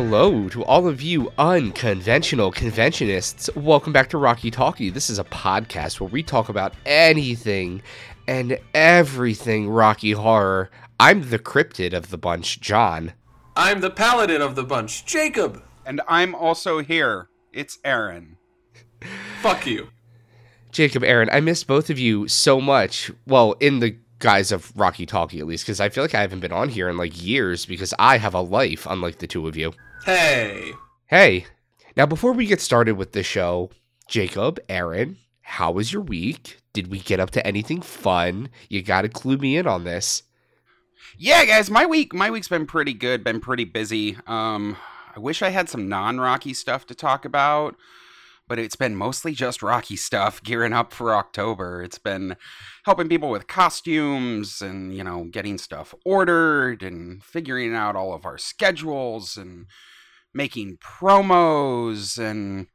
Hello to all of you unconventional conventionists. Welcome back to Rocky Talkie. This is a podcast where we talk about anything and everything Rocky Horror. I'm the cryptid of the bunch, John. I'm the paladin of the bunch, Jacob. And I'm also here. It's Aaron. Fuck you. Jacob, Aaron, I miss both of you so much. Well, in the guise of Rocky Talkie, at least, because I feel like I haven't been on here in like years because I have a life, unlike the two of you. Hey. Hey. Now, before we get started with the show, Jacob, Aaron, how was your week? Did we get up to anything fun? You got to clue me in on this. Yeah, guys, my week my week's been pretty good, been pretty busy. Um I wish I had some non-Rocky stuff to talk about, but it's been mostly just Rocky stuff gearing up for October. It's been helping people with costumes and, you know, getting stuff ordered and figuring out all of our schedules and making promos and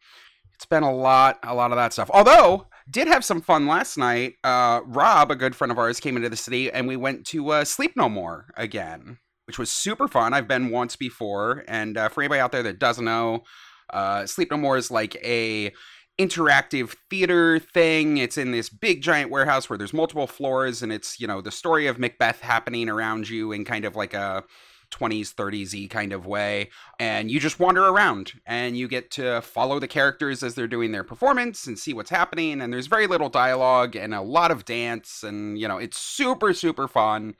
it's been a lot a lot of that stuff. Although did have some fun last night. Uh, Rob, a good friend of ours, came into the city and we went to uh, Sleep No More again, which was super fun. I've been once before, and uh, for anybody out there that doesn't know, uh, Sleep No More is like a interactive theater thing. It's in this big giant warehouse where there's multiple floors, and it's you know the story of Macbeth happening around you in kind of like a 20s 30s kind of way and you just wander around and you get to follow the characters as they're doing their performance and see what's happening and there's very little dialogue and a lot of dance and you know it's super super fun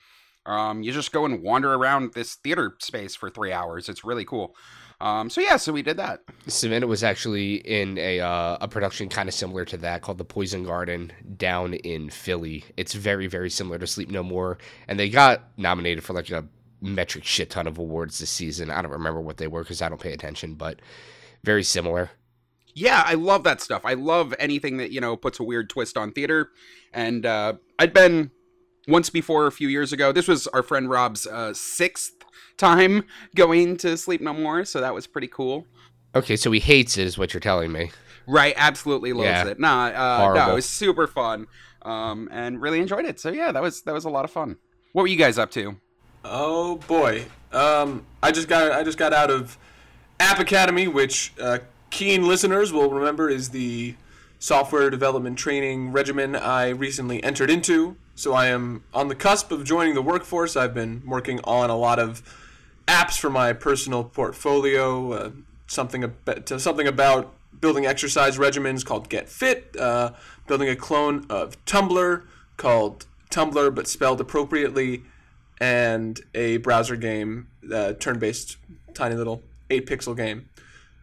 um, you just go and wander around this theater space for three hours it's really cool um, so yeah, so we did that. Savannah was actually in a uh, a production kind of similar to that called The Poison Garden down in Philly. It's very very similar to Sleep No More, and they got nominated for like a metric shit ton of awards this season. I don't remember what they were because I don't pay attention, but very similar. Yeah, I love that stuff. I love anything that you know puts a weird twist on theater. And uh, I'd been once before a few years ago. This was our friend Rob's uh, sixth time going to Sleep No More, so that was pretty cool. Okay, so he hates it, is what you're telling me. Right, absolutely loves Yeah. it. Nah, uh, no, it was super fun, um, and really enjoyed it. So yeah, that was that was a lot of fun. What were you guys up to? Oh boy. Um, I just got I just got out of App Academy, which uh, keen listeners will remember is the software development training regimen I recently entered into. So I am on the cusp of joining the workforce. I've been working on a lot of apps for my personal portfolio. Uh, something about something about building exercise regimens called Get Fit. Uh, building a clone of Tumblr called Tumblr but spelled appropriately, and a browser game, uh, turn-based, tiny little eight-pixel game.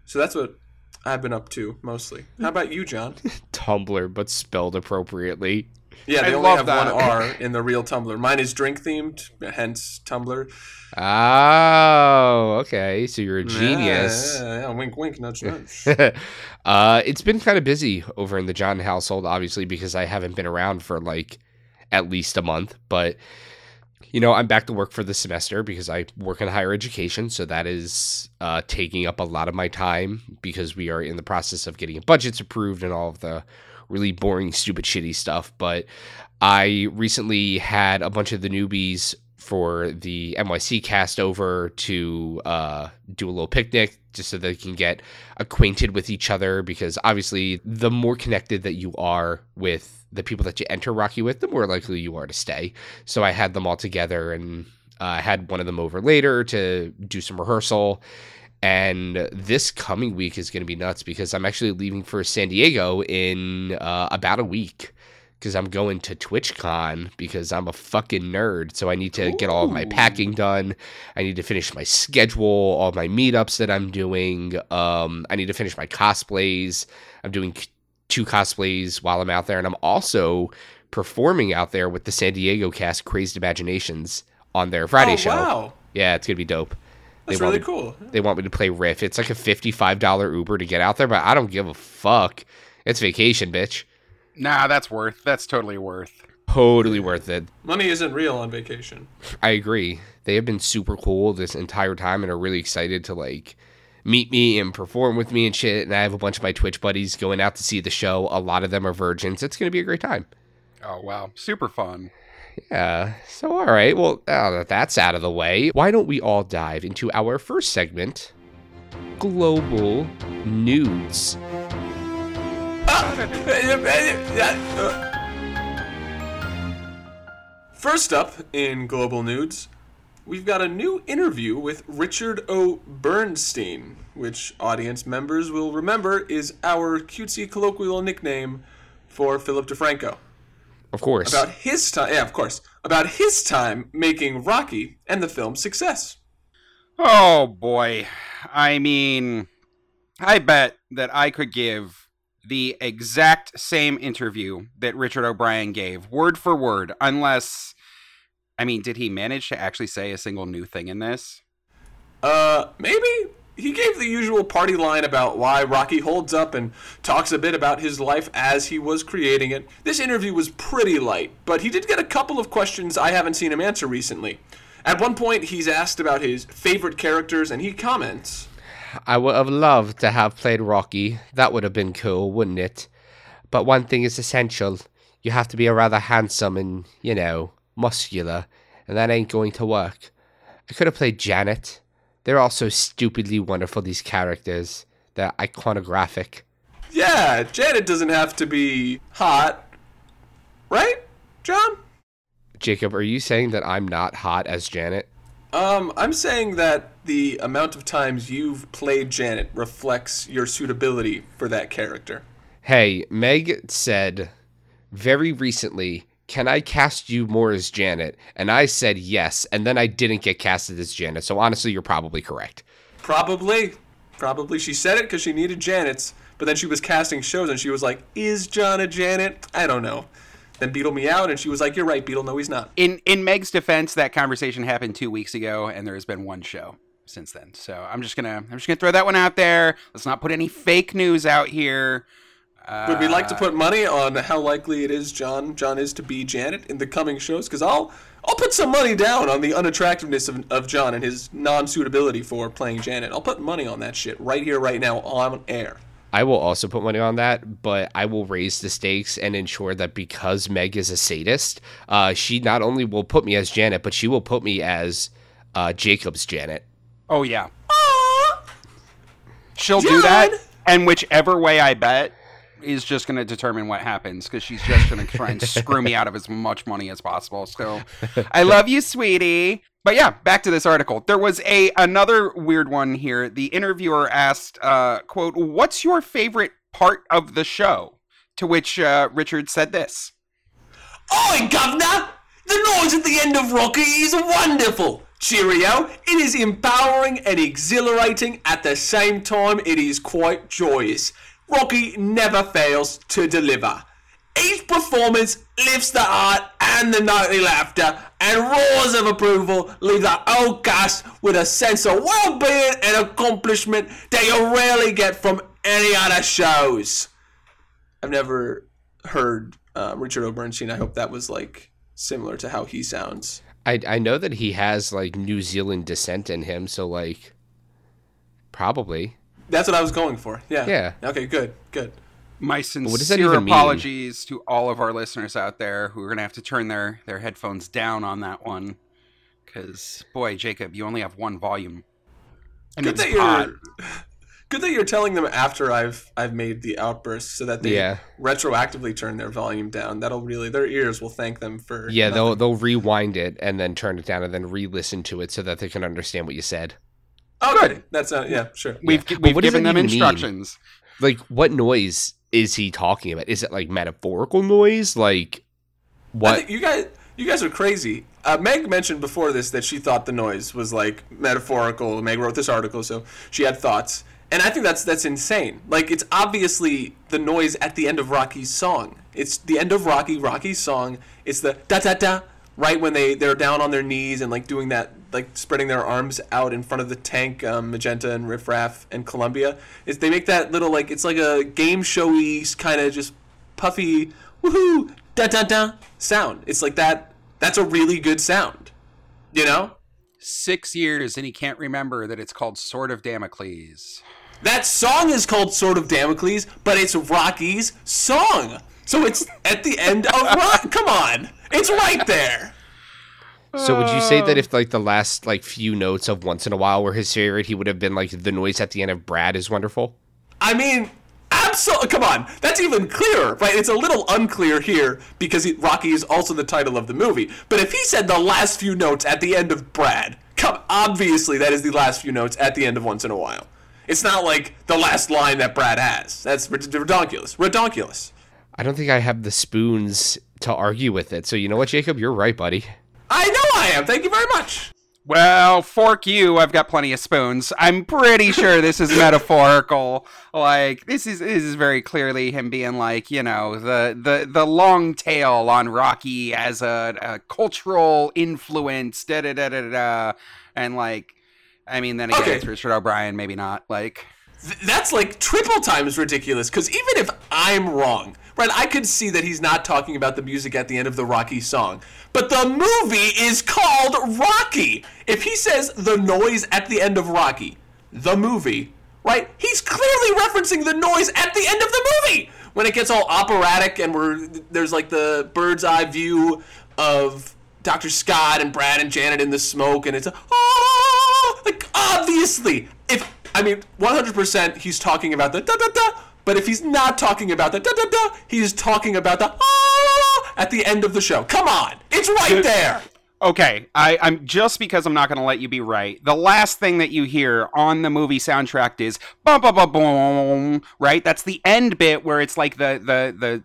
So that's what I've been up to mostly. How about you, John? Tumblr, but spelled appropriately. Yeah, they I only love have that. one R in the real Tumblr. Mine is drink themed, hence Tumblr. Oh, okay. So you're a genius. Yeah, yeah, yeah, wink, wink, nudge, nudge. uh, it's been kind of busy over in the John household, obviously, because I haven't been around for like at least a month. But, you know, I'm back to work for the semester because I work in higher education. So that is uh, taking up a lot of my time because we are in the process of getting budgets approved and all of the really boring, stupid, shitty stuff. But I recently had a bunch of the newbies for the NYC cast over to uh, do a little picnic just so they can get acquainted with each other because obviously the more connected that you are with the people that you enter Rocky with, the more likely you are to stay. So I had them all together and uh, I had one of them over later to do some rehearsal. And this coming week is going to be nuts because I'm actually leaving for San Diego in uh, about a week because I'm going to TwitchCon because I'm a fucking nerd. So I need to get all of my packing done. I need to finish my schedule, all my meetups that I'm doing. Um, I need to finish my cosplays. I'm doing two cosplays while I'm out there, and I'm also performing out there with the San Diego cast, Crazed Imaginations, on their Friday oh, show. wow. Yeah, it's gonna be dope. That's They want really me- cool. They want me to play Riff. It's like a fifty-five dollar Uber to get out there, but I don't give a fuck. It's vacation, bitch. Nah, that's worth. That's totally worth. Totally worth it. Money isn't real on vacation. I agree. They have been super cool this entire time and are really excited to like meet me and perform with me and shit. And I have a bunch of my Twitch buddies going out to see the show. A lot of them are virgins. It's gonna be a great time. Oh wow, super fun. Yeah. So all right. Well, now that that's out of the way, why don't we all dive into our first segment global nudes. First up in Global Nudes, we've got a new interview with Richard O. Bernstein, which audience members will remember is our cutesy colloquial nickname for Philip DeFranco. Of course. About his time, yeah, of course, about his time making Rocky and the film's success. Oh boy. I mean, I bet that I could give the exact same interview that Richard O'Brien gave, word for word, unless. I mean, did he manage to actually say a single new thing in this? Uh, maybe he gave the usual party line about why Rocky holds up and talks a bit about his life as he was creating it. This interview was pretty light, but he did get a couple of questions I haven't seen him answer recently. At one point, he's asked about his favorite characters, and he comments. I would have loved to have played Rocky. That would have been cool, wouldn't it? But one thing is essential. You have to be a rather handsome and, you know, muscular, and that ain't going to work. I could have played Janet. They're all so stupidly wonderful, these characters. They're iconographic. Yeah, Janet doesn't have to be hot. Right, John? Jacob, are you saying that I'm not hot as Janet? Um, I'm saying that the amount of times you've played Janet reflects your suitability for that character. Hey, Meg said very recently, Can I cast you more as Janet? And I said yes, and then I didn't get casted as Janet. So honestly, you're probably correct. Probably. Probably. She said it because she needed Janets, but then she was casting shows and she was like, Is John a Janet? I don't know. Then Beetle me out, and she was like, "You're right, Beetle. No, he's not." In in Meg's defense, that conversation happened two weeks ago, and there has been one show since then. So I'm just gonna I'm just gonna throw that one out there. Let's not put any fake news out here. Uh, Would we like to put money on how likely it is John John is to be Janet in the coming shows? Because I'll I'll put some money down on the unattractiveness of, of John and his non-suitability for playing Janet. I'll put money on that shit right here, right now, on air. I will also put money on that, but I will raise the stakes and ensure that because Meg is a sadist, uh, she not only will put me as Janet, but she will put me as uh, Jacob's Janet. Oh yeah, she'll do that, and whichever way I bet is just going to determine what happens because she's just going to try and screw me out of as much money as possible. So, I love you, sweetie. But yeah, back to this article. There was a another weird one here. The interviewer asked, uh, "quote What's your favorite part of the show?" To which uh, Richard said this: "Oi, governor! The noise at the end of Rocky is wonderful. Cheerio! It is empowering and exhilarating at the same time. It is quite joyous. Rocky never fails to deliver." Each performance lifts the heart and the nightly laughter, and roars of approval leave the old cast with a sense of well-being and accomplishment that you rarely get from any other shows. I've never heard uh, Richard O'Bernstein. I hope that was like similar to how he sounds. I I know that he has like New Zealand descent in him, so like probably. That's what I was going for. Yeah. Yeah. Okay. Good. Good. My sincere apologies mean? to all of our listeners out there who are going to have to turn their, their headphones down on that one. Because, boy, Jacob, you only have one volume. And good that you're good that you're telling them after I've I've made the outburst so that they yeah. retroactively turn their volume down. That'll really their ears will thank them for Yeah, nothing. they'll they'll rewind it and then turn it down and then re-listen to it so that they can understand what you said. Oh, good. That's uh, yeah, sure. We've yeah. we've given them instructions. Mean? Like what noise is he talking about? Is it like metaphorical noise? Like what? you guys, you guys are crazy. Uh, Meg mentioned before this that she thought the noise was like metaphorical. Meg wrote this article, so she had thoughts, and I think that's that's insane. Like it's obviously the noise at the end of Rocky's song. It's the end of Rocky. Rocky's song. It's the da da da right when they they're down on their knees and like doing that like spreading their arms out in front of the tank um, magenta and Riff Raff and columbia is they make that little like it's like a game showy kind of just puffy woohoo da da da sound. It's like that that's a really good sound you know? Six years and he can't remember that it's called sword of damocles. That song is called sword of damocles but it's rocky's song. So it's at the end of rock come on it's right there. So would you say that Uh, if like the last like few notes of once in a while were his favorite, he would have been like the noise at the end of Brad is wonderful? I mean, absolutely. Come on, that's even clearer, right? It's a little unclear here because he, Rocky is also the title of the movie. But if he said the last few notes at the end of Brad, come, obviously that is the last few notes at the end of Once in a While. It's not like the last line that Brad has. That's rid- redonkulous. Redonkulous. I don't think I have the spoons to argue with it. So you know what, Jacob, you're right, buddy. I know I am. Thank you very much. Well, fork you. I've got plenty of spoons. I'm pretty sure this is metaphorical. Like this is this is very clearly him being like, you know, the the the long tail on Rocky as a, a cultural influence. Da da da da da. And like, I mean, then again, Okay. it's Richard O'Brien. Maybe not. Like, Th- that's like triple times ridiculous because even if I'm wrong, right, I could see that he's not talking about the music at the end of the Rocky song. But the movie is called Rocky. If he says the noise at the end of Rocky, the movie, right, he's clearly referencing the noise at the end of the movie when it gets all operatic and we're there's like the bird's eye view of Dr. Scott and Brad and Janet in the smoke, and it's a, oh, like obviously, if I mean 100%, he's talking about the da da da. But if he's not talking about the da da da, he's talking about the ah at the end of the show. Come on, it's right there. Okay, I, I'm just because I'm not going to let you be right. The last thing that you hear on the movie soundtrack is bum bum bum boom, right? That's the end bit where it's like the the the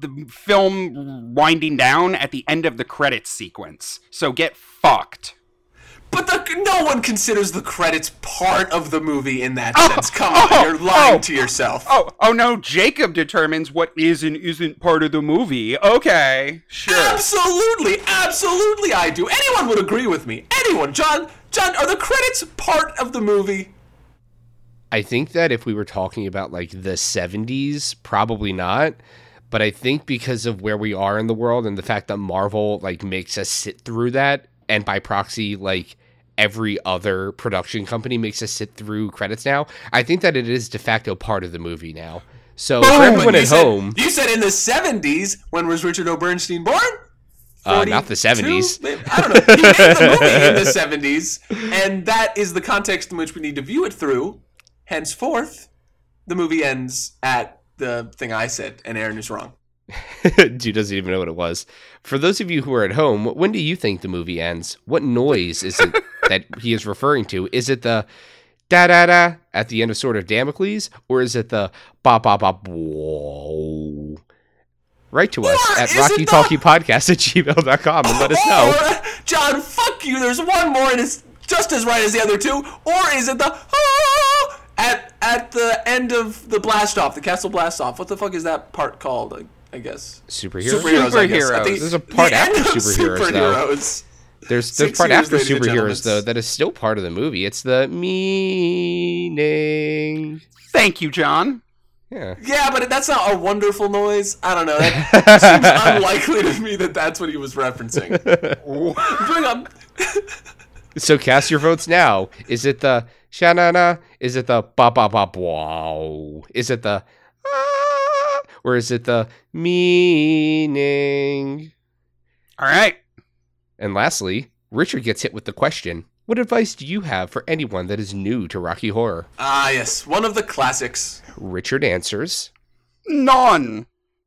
the film winding down at the end of the credits sequence. So get fucked. But the, no one considers the credits part of the movie in that oh, sense. Come on, oh, you're lying oh, to yourself. Oh, oh no, Jacob determines what is and isn't part of the movie. Okay, sure. Absolutely, absolutely, I do. Anyone would agree with me. Anyone, John. John, are the credits part of the movie? I think that if we were talking about like the 70s, probably not. But I think because of where we are in the world and the fact that Marvel like makes us sit through that, and by proxy, like every other production company makes us sit through credits now, I think that it is de facto part of the movie now. So for everyone But you at said, home, You said in the 70s, when was Richard O'Bernstein born? uh, not the 70s. I don't know. He made the movie in the 70s, and that is the context in which we need to view it through. Henceforth, the movie ends at the thing I said, and Aaron is wrong. Dude doesn't even know what it was. For those of you who are at home, when do you think the movie ends? What noise is it that he is referring to? Is it the da da da at the end of Sword of Damocles, or is it the ba ba ba whoa? Write to us Or at is it Rocky the- Talkie Podcast at gmail.com and let us know. John, fuck you. There's one more, and it's just as right as the other two. Or is it the ah, at at the end of the blast off, the castle blast off? What the fuck is that part called? I, I guess Superheroes? superheroes. I guess. Superheroes. the- There's a part after superheroes, superheroes. There's there's Six part after superheroes though that is still part of the movie. It's the meaning. Thank you, John. Yeah. Yeah, but that's not a wonderful noise. I don't know. That seems unlikely to me that that's what he was referencing. Bring up. So cast your votes now. Is it the shanana? Is it the ba ba ba wow? Is it the ah? Or is it the meaning? All right. And lastly, Richard gets hit with the question What advice do you have for anyone that is new to Rocky Horror? Ah, yes, one of the classics. Richard answers None.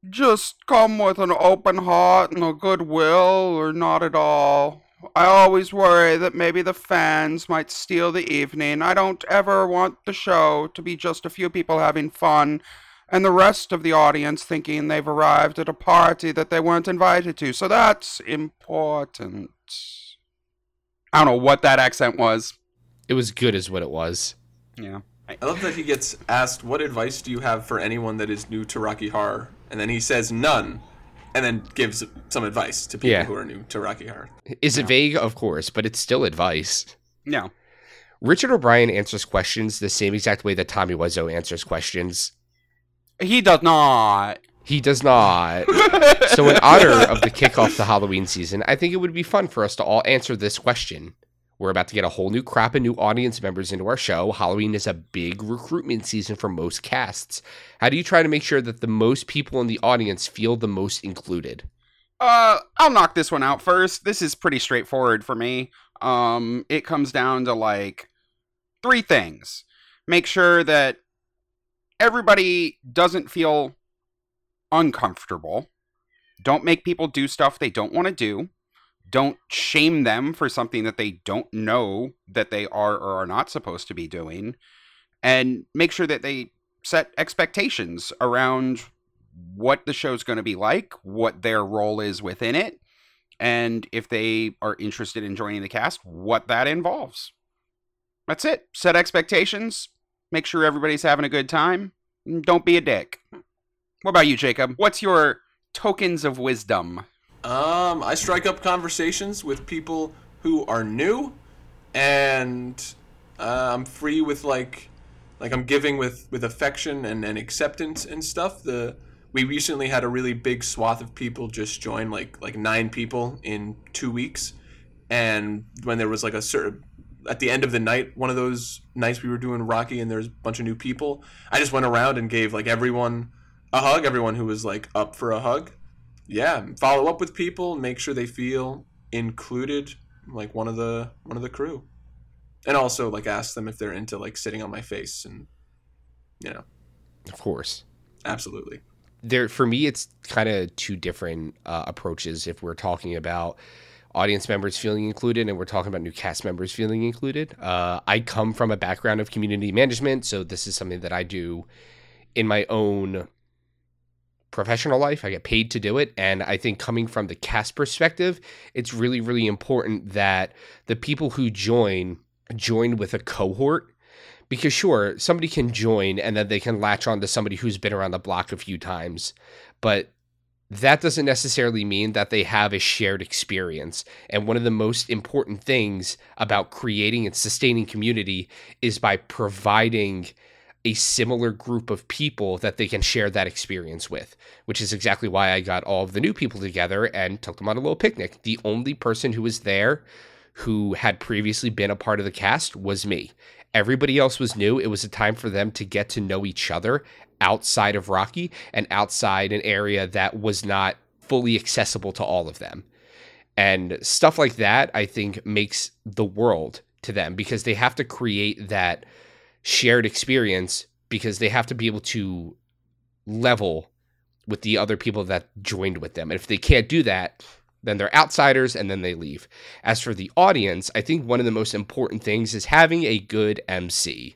Just come with an open heart and a good will, or not at all. I always worry that maybe the fans might steal the evening. I don't ever want the show to be just a few people having fun and the rest of the audience thinking they've arrived at a party that they weren't invited to. So that's important. I don't know what that accent was. it was good as what it was. Yeah. I love that he gets asked, "What advice do you have for anyone that is new to Rocky Horror?" And then he says none, and then gives some advice to people Yeah. who are new to Rocky Horror. Is it vague? Of course, but it's still advice. No. Richard O'Brien answers questions the same exact way that Tommy Wiseau answers questions. He does not. He does not. so, in honor of the kickoff to Halloween season, I think it would be fun for us to all answer this question. We're about to get a whole new crop of new audience members into our show. Halloween is a big recruitment season for most casts. How do you try to make sure that the most people in the audience feel the most included? Uh, I'll knock this one out first. This is pretty straightforward for me. Um, it comes down to like three things. Make sure that everybody doesn't feel uncomfortable. Don't make people do stuff they don't want to do. Don't shame them for something that they don't know that they are or are not supposed to be doing. And make sure that they set expectations around what the show's going to be like, what their role is within it, and if they are interested in joining the cast, what that involves. That's it. Set expectations, make sure everybody's having a good time, don't be a dick. What about you, Jacob? What's your tokens of wisdom? Um, I strike up conversations with people who are new, and uh, I'm free with like, like I'm giving with with affection and, and acceptance and stuff. The we recently had a really big swath of people just join, like like nine people in two weeks, and when there was like a certain at the end of the night, one of those nights we were doing Rocky and there's a bunch of new people, I just went around and gave like everyone a hug, everyone who was like up for a hug. Yeah, follow up with people, make sure they feel included, like one of the one of the crew. And also like ask them if they're into like sitting on my face and you know. Of course. Absolutely. There for me it's kind of two different uh, approaches if we're talking about audience members feeling included and we're talking about new cast members feeling included. Uh, I come from a background of community management, so this is something that I do in my own professional life. I get paid to do it. And I think coming from the cast perspective, it's really, really important that the people who join join with a cohort. Because sure, somebody can join and then they can latch on to somebody who's been around the block a few times. But that doesn't necessarily mean that they have a shared experience. And one of the most important things about creating and sustaining community is by providing a similar group of people that they can share that experience with, which is exactly why I got all of the new people together and took them on a little picnic. The only person who was there who had previously been a part of the cast was me. Everybody else was new. It was a time for them to get to know each other outside of Rocky and outside an area that was not fully accessible to all of them. And stuff like that, I think, makes the world to them because they have to create that shared experience because they have to be able to level with the other people that joined with them. And if they can't do that, then they're outsiders and then they leave. As for the audience, I think one of the most important things is having a good MC.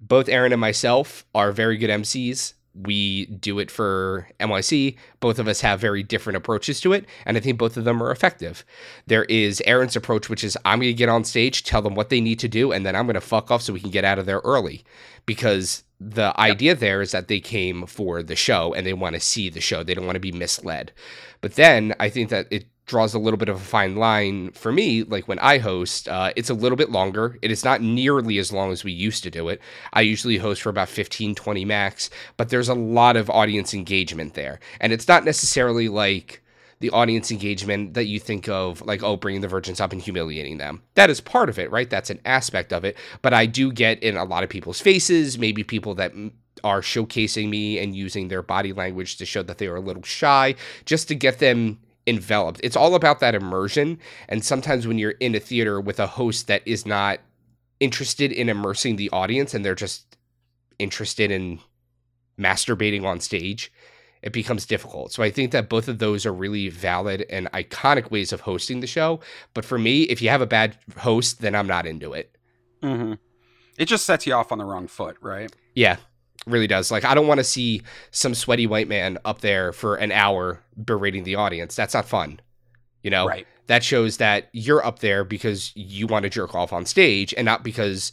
Both Aaron and myself are very good MCs we do it for NYC. Both of us have very different approaches to it, and I think both of them are effective. There is Aaron's approach, which is I'm going to get on stage, tell them what they need to do, and then I'm going to fuck off so we can get out of there early. Because the idea there is that they came for the show and they want to see the show. They don't want to be misled. But then I think that it draws a little bit of a fine line for me. Like when I host, uh, it's a little bit longer. It is not nearly as long as we used to do it. I usually host for about 15, 20 max, but there's a lot of audience engagement there. And it's not necessarily like the audience engagement that you think of, like, oh, bringing the virgins up and humiliating them. That is part of it, right? That's an aspect of it. But I do get in a lot of people's faces, maybe people that are showcasing me and using their body language to show that they are a little shy, just to get them enveloped. It's all about that immersion. And sometimes when you're in a theater with a host that is not interested in immersing the audience and they're just interested in masturbating on stage, it becomes difficult. So I think that both of those are really valid and iconic ways of hosting the show. But for me, if you have a bad host, then I'm not into it. Mm-hmm. It just sets you off on the wrong foot, right? Yeah, really does. Like I don't want to see some sweaty white man up there for an hour berating the audience. That's not fun. You know? Right. That shows that you're up there because you want to jerk off on stage and not because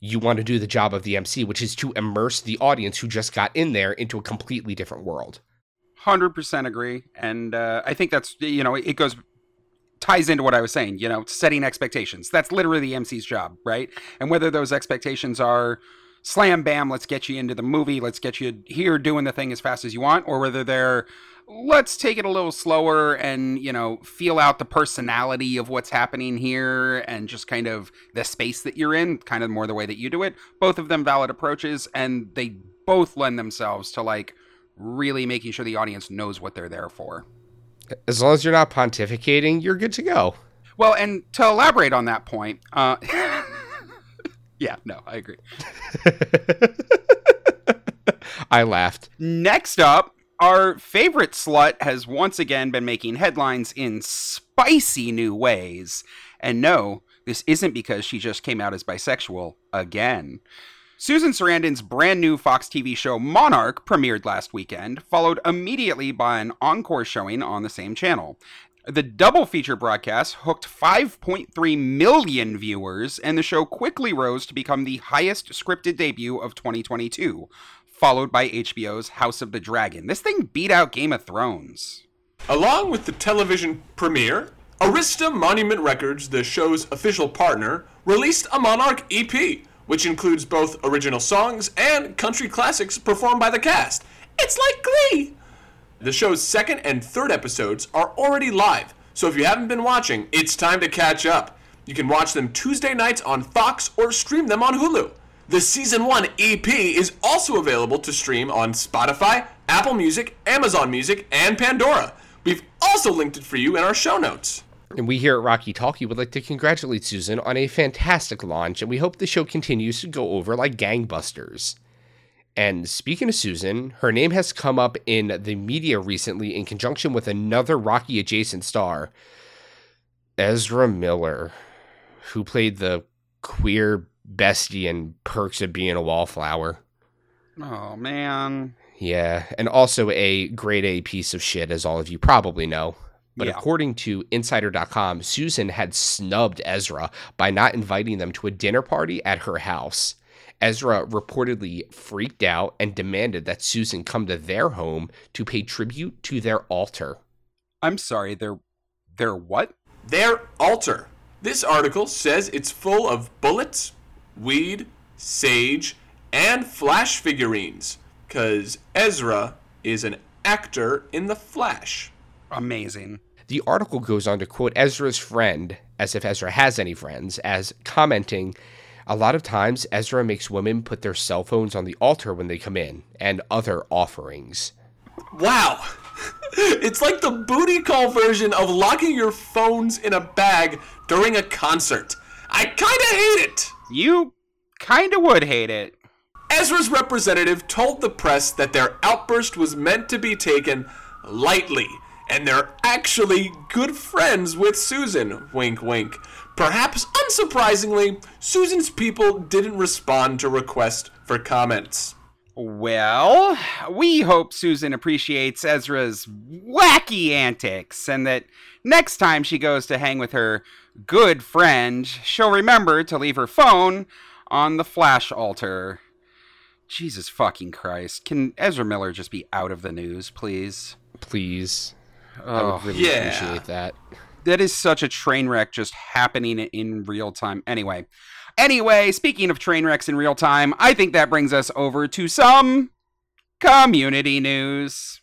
you want to do the job of the MC, which is to immerse the audience who just got in there into a completely different world. 100% agree. And uh, I think that's, you know, it goes ties into what I was saying, you know, setting expectations. That's literally the MC's job, right? And whether those expectations are slam bam, let's get you into the movie, let's get you here doing the thing as fast as you want, or whether they're let's take it a little slower and you know feel out the personality of what's happening here and just kind of the space that you're in kind of more the way that you do it both of them valid approaches and they both lend themselves to like really making sure the audience knows what they're there for As long as you're not pontificating, you're good to go. Well, and to elaborate on that point, uh, yeah, no, I agree. I laughed. Next up, our favorite slut has once again been making headlines in spicy new ways. And no, this isn't because she just came out as bisexual again. Susan Sarandon's brand new Fox TV show Monarch premiered last weekend, followed immediately by an encore showing on the same channel. The double feature broadcast hooked 5.3 million viewers, and the show quickly rose to become the highest scripted debut of 2022, followed by HBO's House of the Dragon. This thing beat out Game of Thrones. Along with the television premiere, Arista Monument Records, the show's official partner, released a Monarch EP, which includes both original songs and country classics performed by the cast. It's like Glee! The show's second and third episodes are already live, so if you haven't been watching, it's time to catch up. You can watch them Tuesday nights on Fox or stream them on Hulu. The Season 1 EP is also available to stream on Spotify, Apple Music, Amazon Music, and Pandora. We've also linked it for you in our show notes. And we here at Rocky Talkie would like to congratulate Susan on a fantastic launch, and we hope the show continues to go over like gangbusters. And speaking of Susan, her name has come up in the media recently in conjunction with another Rocky adjacent star, Ezra Miller, who played the queer bestie in Perks of Being a Wallflower. Oh, man. Yeah, and also a grade A piece of shit, as all of you probably know. But Yeah. according to Insider.com, Susan had snubbed Ezra by not inviting them to a dinner party at her house. Ezra reportedly freaked out and demanded that Susan come to their home to pay tribute to their altar. I'm sorry, they're. They're what? Their altar. This article says it's full of bullets, weed, sage, and flash figurines. Because Ezra is an actor in The Flash. Amazing. The article goes on to quote Ezra's friend, as if Ezra has any friends, as commenting, a lot of times Ezra makes women put their cell phones on the altar when they come in, and other offerings. Wow! it's like the booty call version of locking your phones in a bag during a concert. I kinda hate it! You kinda would hate it. Ezra's representative told the press that their outburst was meant to be taken lightly, and they're actually good friends with Susan. Wink, wink. Perhaps unsurprisingly, Susan's people didn't respond to request for comments. Well, we hope Susan appreciates Ezra's wacky antics and that next time she goes to hang with her good friend, she'll remember to leave her phone on the flash altar. Jesus fucking Christ. Can Ezra Miller just be out of the news, please? Please. I Oh, would really yeah. appreciate that. that is such a train wreck just happening in real time. Anyway, anyway, speaking of train wrecks in real time, I think that brings us over to some community news.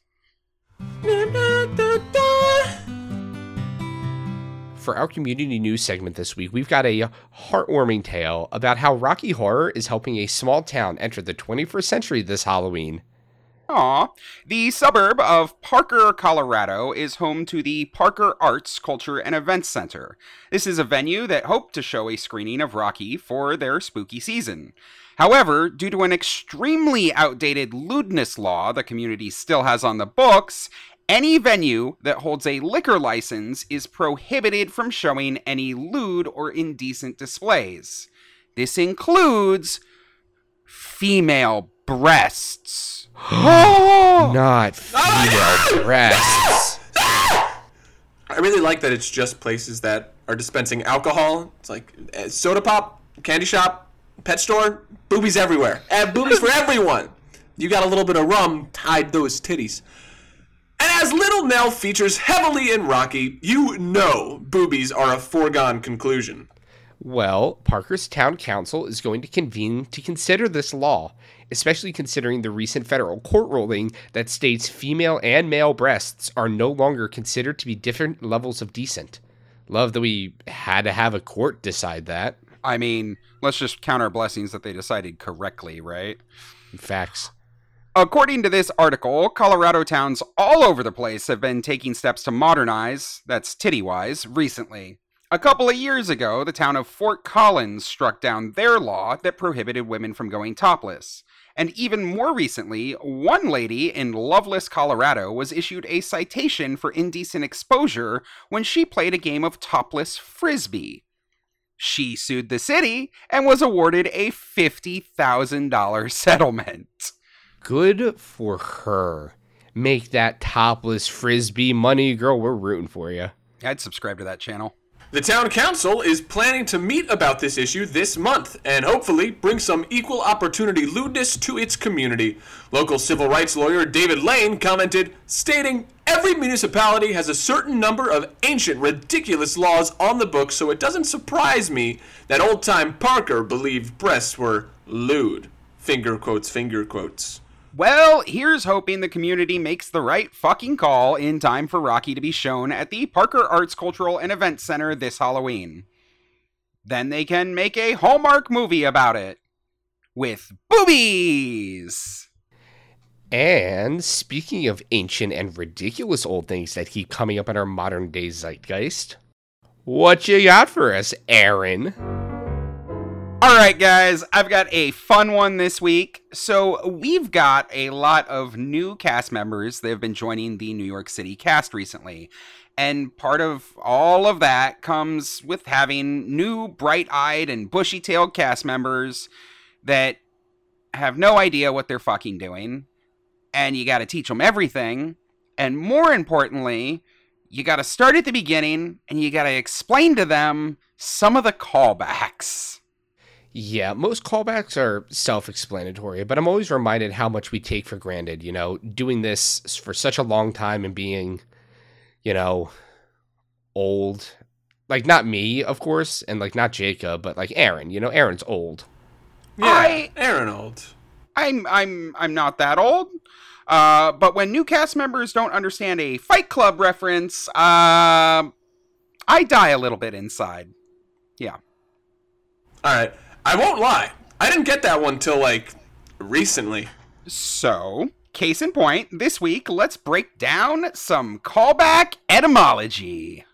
For our community news segment this week, we've got a heartwarming tale about how Rocky Horror is helping a small town enter the 21st century this Halloween. Aw. The suburb of Parker, Colorado is home to the Parker Arts, Culture, and Events Center. This is a venue that hoped to show a screening of Rocky for their spooky season. However, due to an extremely outdated lewdness law the community still has on the books, any venue that holds a liquor license is prohibited from showing any lewd or indecent displays. This includes female breasts. Not female breasts. I really like that it's just places that are dispensing alcohol. It's like uh, soda pop, candy shop, pet store, boobies everywhere. Uh, boobies for everyone. You got a little bit of rum, hide those titties. And as Little Nell features heavily in Rocky, you know boobies are a foregone conclusion. Well, Parker's town council is going to convene to consider this law, especially considering the recent federal court ruling that states female and male breasts are no longer considered to be different levels of decent. Love that we had to have a court decide that. I mean, let's just count our blessings that they decided correctly, right? Facts. According to this article, Colorado towns all over the place have been taking steps to modernize, that's titty wise, recently. A couple of years ago, the town of Fort Collins struck down their law that prohibited women from going topless. And even more recently, one lady in Loveless, Colorado was issued a citation for indecent exposure when she played a game of topless frisbee. She sued the city and was awarded a $50,000 settlement. Good for her. Make that topless frisbee money, girl. We're rooting for you. I'd subscribe to that channel. The town council is planning to meet about this issue this month and hopefully bring some equal opportunity lewdness to its community. Local civil rights lawyer David Lane commented, stating, Every municipality has a certain number of ancient, ridiculous laws on the books, so it doesn't surprise me that old time Parker believed breasts were lewd. Finger quotes, finger quotes. Well, here's hoping the community makes the right fucking call in time for Rocky to be shown at the Parker Arts Cultural and Event Center this Halloween. Then they can make a Hallmark movie about it. With boobies! And speaking of ancient and ridiculous old things that keep coming up in our modern day zeitgeist, what you got for us, Aaron? All right, guys, I've got a fun one this week. So, we've got a lot of new cast members that have been joining the New York City cast recently. And part of all of that comes with having new bright eyed and bushy tailed cast members that have no idea what they're fucking doing. And you got to teach them everything. And more importantly, you got to start at the beginning and you got to explain to them some of the callbacks. Yeah, most callbacks are self explanatory, but I'm always reminded how much we take for granted, you know, doing this for such a long time and being, you know, old. Like, not me, of course, and like not Jacob, but like Aaron, you know, Aaron's old. Yeah, I- Aaron Old. I'm I'm I'm not that old. Uh, but when new cast members don't understand a Fight Club reference, uh, I die a little bit inside. Yeah. Alright, I won't lie. I didn't get that one till like recently. So, case in point, this week let's break down some callback etymology.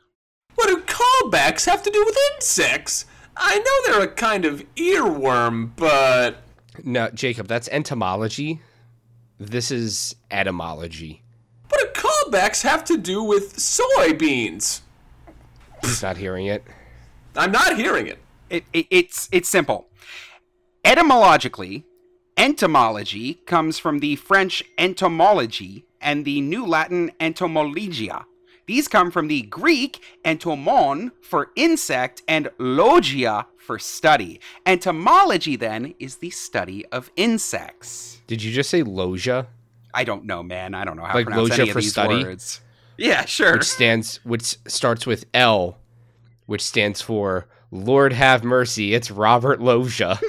What do callbacks have to do with insects? I know they're a kind of earworm, but No, Jacob, that's entomology. This is etymology. what do callbacks have to do with soybeans? He's not hearing it. I'm not hearing it. It, it, it's it's simple. Etymologically, entomology comes from the French entomology and the New Latin entomologia. These come from the Greek entomon for insect and logia for study. Entomology then is the study of insects. Did you just say logia, I don't know, man. I don't know how Like to pronounce logia any of these study? words. Yeah, sure. which stands which starts with L, which stands for Lord have mercy, it's Robert Loggia.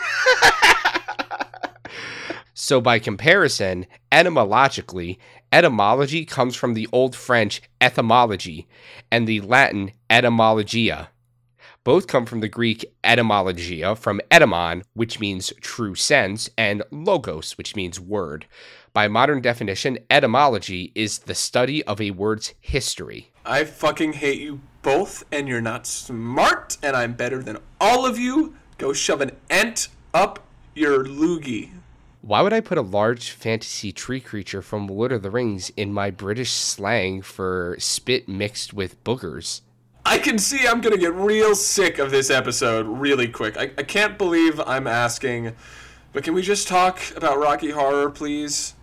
so by comparison, etymologically, etymology comes from the old French etymology and the Latin etymologia. Both come from the Greek etymologia, from etymon, which means true sense, and logos, which means word. By modern definition, etymology is the study of a word's history. I fucking hate you both, and you're not smart, and I'm better than all of you. Go shove an ant up your loogie. Why would I put a large fantasy tree creature from Lord of the Rings in my British slang for spit mixed with boogers? I can see I'm gonna get real sick of this episode really quick. I, I can't believe I'm asking, but can we just talk about Rocky Horror, please?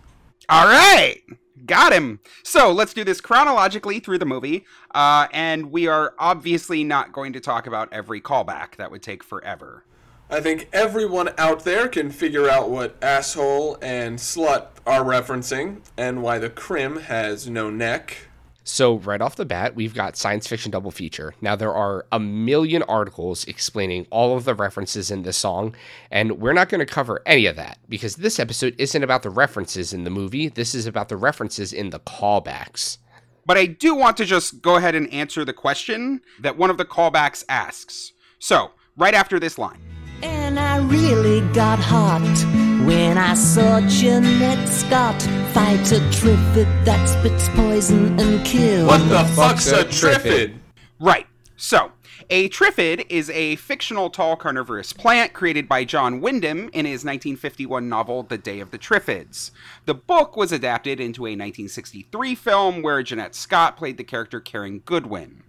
All right. Got him. So let's do this chronologically through the movie. Uh, and we are obviously not going to talk about every callback. That would take forever. I think everyone out there can figure out what asshole and slut are referencing, and why the crim has no neck. So, right off the bat, we've got science fiction double feature. Now, there are a million articles explaining all of the references in this song, and we're not going to cover any of that because this episode isn't about the references in the movie. This is about the references in the callbacks. But I do want to just go ahead and answer the question that one of the callbacks asks. So, right after this line. And I really got hot. When I saw Janette Scott fight a Triffid that spits poison and kills. What the fuck's fuck's a a Triffid? Right. So, a triffid is a fictional tall carnivorous plant created by John Wyndham in his 1951 novel The Day of the Triffids. The book was adapted into a 1963 film where Janette Scott played the character Karen Goodwin.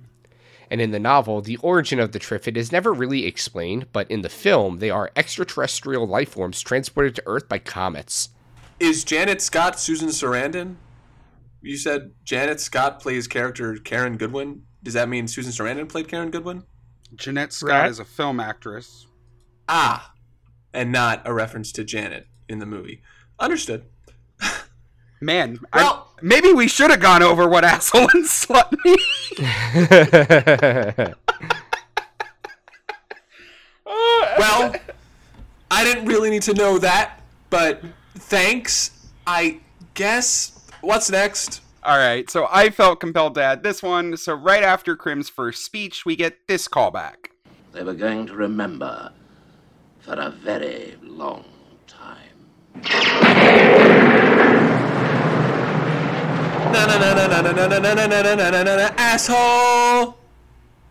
And in the novel, the origin of the Triffid is never really explained, but in the film, they are extraterrestrial life forms transported to Earth by comets. Is Janet Scott Susan Sarandon? You said Janet Scott plays character Karen Goodwin. Does that mean Susan Sarandon played Karen Goodwin? Janette Scott Right. is a film actress. Ah, and not a reference to Janet in the movie. Understood. Man, Well- maybe we should have gone over what asshole and slut mean. Well, I didn't really need to know that, but thanks. I guess. What's next? All right, so I felt compelled to add this one. So right after Krim's first speech, we get this callback. They were going to remember for a very long time. Asshole.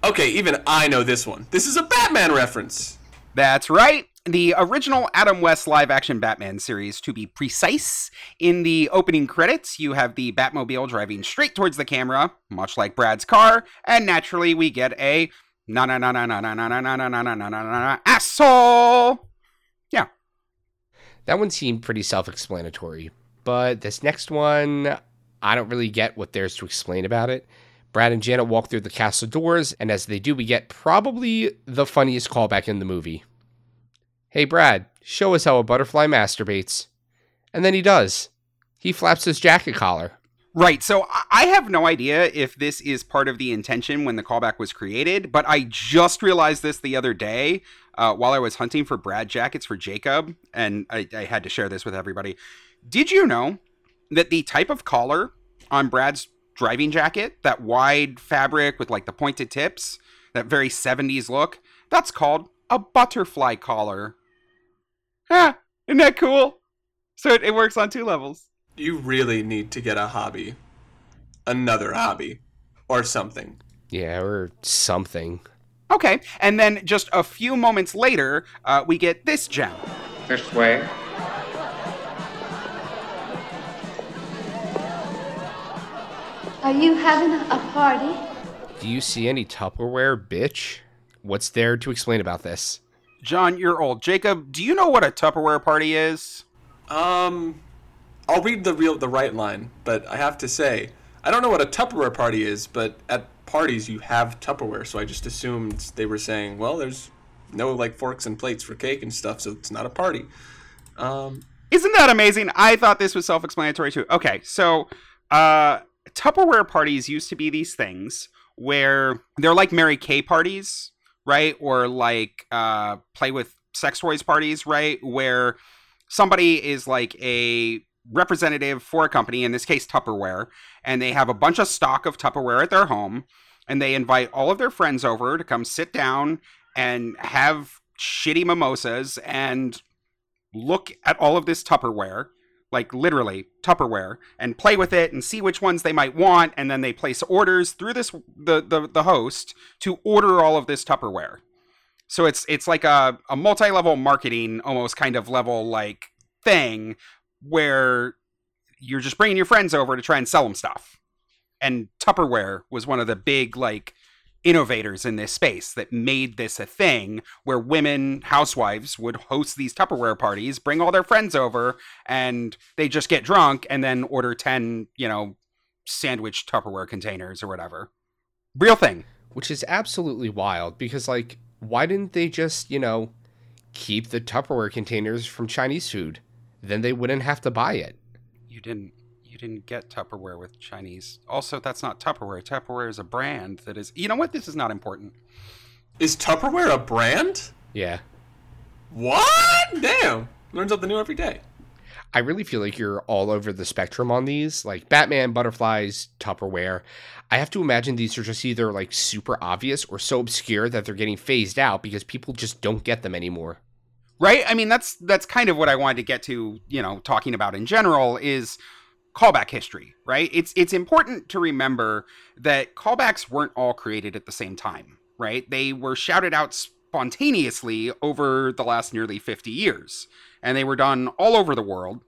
Okay, even I know this one. This is a Batman reference. That's right. The original Adam West live action Batman series, to be precise. In the opening credits, you have the Batmobile driving straight towards the camera, much like Brad's car, and naturally we get a na na na na na na na na na na na na na na asshole. Yeah. that one seemed pretty self explanatory, but this next one, I don't really get what there's to explain about it. Brad and Janet walk through the castle doors, and as they do, we get probably the funniest callback in the movie. Hey, Brad, show us how a butterfly masturbates. And then he does. He flaps his jacket collar. Right. So I- have no idea if this is part of the intention when the callback was created, but I just realized this the other day uh, while I was hunting for Brad jackets for Jacob, and I, I had to share this with everybody. Did you know that the type of collar on Brad's driving jacket, that wide fabric with like the pointed tips, that very 70s look, that's called a butterfly collar? Ah, isn't that cool? So it, it works on two levels. You really need to get a hobby. Another hobby. Or something. Yeah, or something. Okay, and then just a few moments later, uh, we get this gem. This way. Are you having a party? Do you see any Tupperware, bitch? What's there to explain about this? John, you're old. Jacob, do you know what a Tupperware party is? Um, I'll read the real the right line, but I have to say, I don't know what a Tupperware party is, but at parties you have Tupperware, so I just assumed they were saying, well, there's no like forks and plates for cake and stuff, so it's not a party. Um, Isn't that amazing? I thought this was self explanatory too. Okay, so uh, Tupperware parties used to be these things where they're like Mary Kay parties, right? Or like uh, play with sex toys parties, right? Where somebody is like a representative for a company, in this case Tupperware, and they have a bunch of stock of Tupperware at their home, and they invite all of their friends over to come sit down and have shitty mimosas and look at all of this Tupperware, like literally Tupperware, and play with it and see which ones they might want, and then they place orders through this the the, the host to order all of this Tupperware. So it's it's like a, a multi-level marketing almost kind of level like thing where you're just bringing your friends over to try and sell them stuff. And Tupperware was one of the big like innovators in this space that made this a thing where women housewives would host these Tupperware parties, bring all their friends over, and they just get drunk and then order 10, you know, sandwich Tupperware containers or whatever. Real thing. Which is absolutely wild because, like, why didn't they just, you know, keep the Tupperware containers from Chinese food? Then they wouldn't have to buy it. You didn't didn't get Tupperware with Chinese. Also, that's not Tupperware. Tupperware is a brand that is You know what? This is not important. is Tupperware a brand? Yeah. What? Damn. Learn something new every day. I really feel like you're all over the spectrum on these, like Batman, butterflies, Tupperware. I have to imagine these are just either like super obvious or so obscure that they're getting phased out because people just don't get them anymore. right? I mean, that's that's kind of what I wanted to get to, you know, talking about in general is callback history, right? It's it's important to remember that callbacks weren't all created at the same time, right? They were shouted out spontaneously over the last nearly 50 years, and they were done all over the world.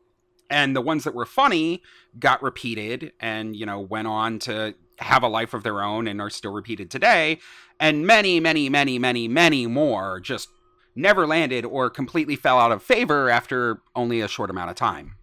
And the ones that were funny got repeated and, you know, went on to have a life of their own and are still repeated today. And many, many, many, many, many more just never landed or completely fell out of favor after only a short amount of time.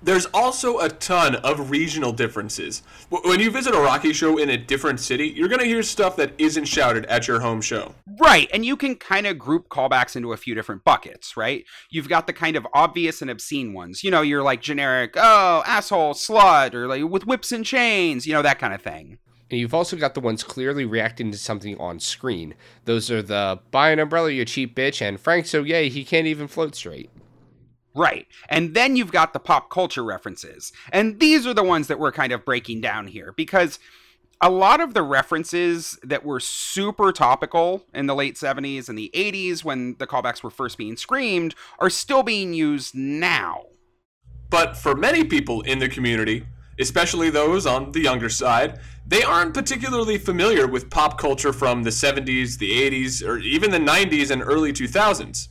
There's also a ton of regional differences. When you visit a Rocky show in a different city, you're going to hear stuff that isn't shouted at your home show. Right, and you can kind of group callbacks into a few different buckets, right? You've got the kind of obvious and obscene ones. You know, you're like generic, oh, asshole, slut, or like with whips and chains, you know, that kind of thing. And you've also got the ones clearly reacting to something on screen. Those are the buy an umbrella, you cheap bitch, and Frank's so gay he can't even float straight. Right. And then you've got the pop culture references. And these are the ones that we're kind of breaking down here because a lot of the references that were super topical in the late 70s and the 80s when the callbacks were first being screamed are still being used now. But for many people in the community, especially those on the younger side, they aren't particularly familiar with pop culture from the 70s, the 80s, or even the 90s and early 2000s.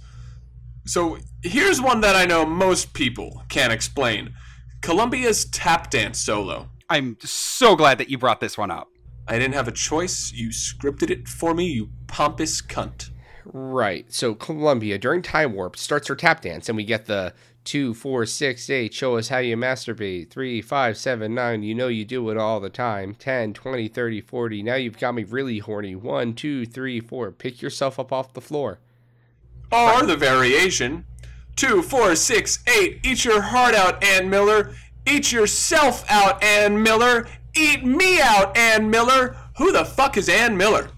So here's one that I know most people can't explain Columbia's tap dance solo. I'm so glad that you brought this one up. I didn't have a choice. You scripted it for me, you pompous cunt. Right. So Columbia during Time Warp starts her tap dance, and we get the two, four, six, eight. Show us how you masturbate. Three, five, seven, nine. You know you do it all the time. 10, 20, 30, 40. Now you've got me really horny. One, two, three, four. Pick yourself up off the floor. Or the variation. Two, four, six, eight. Eat your heart out, Ann Miller. Eat yourself out, Ann Miller. Eat me out, Ann Miller. Who the fuck is Ann Miller?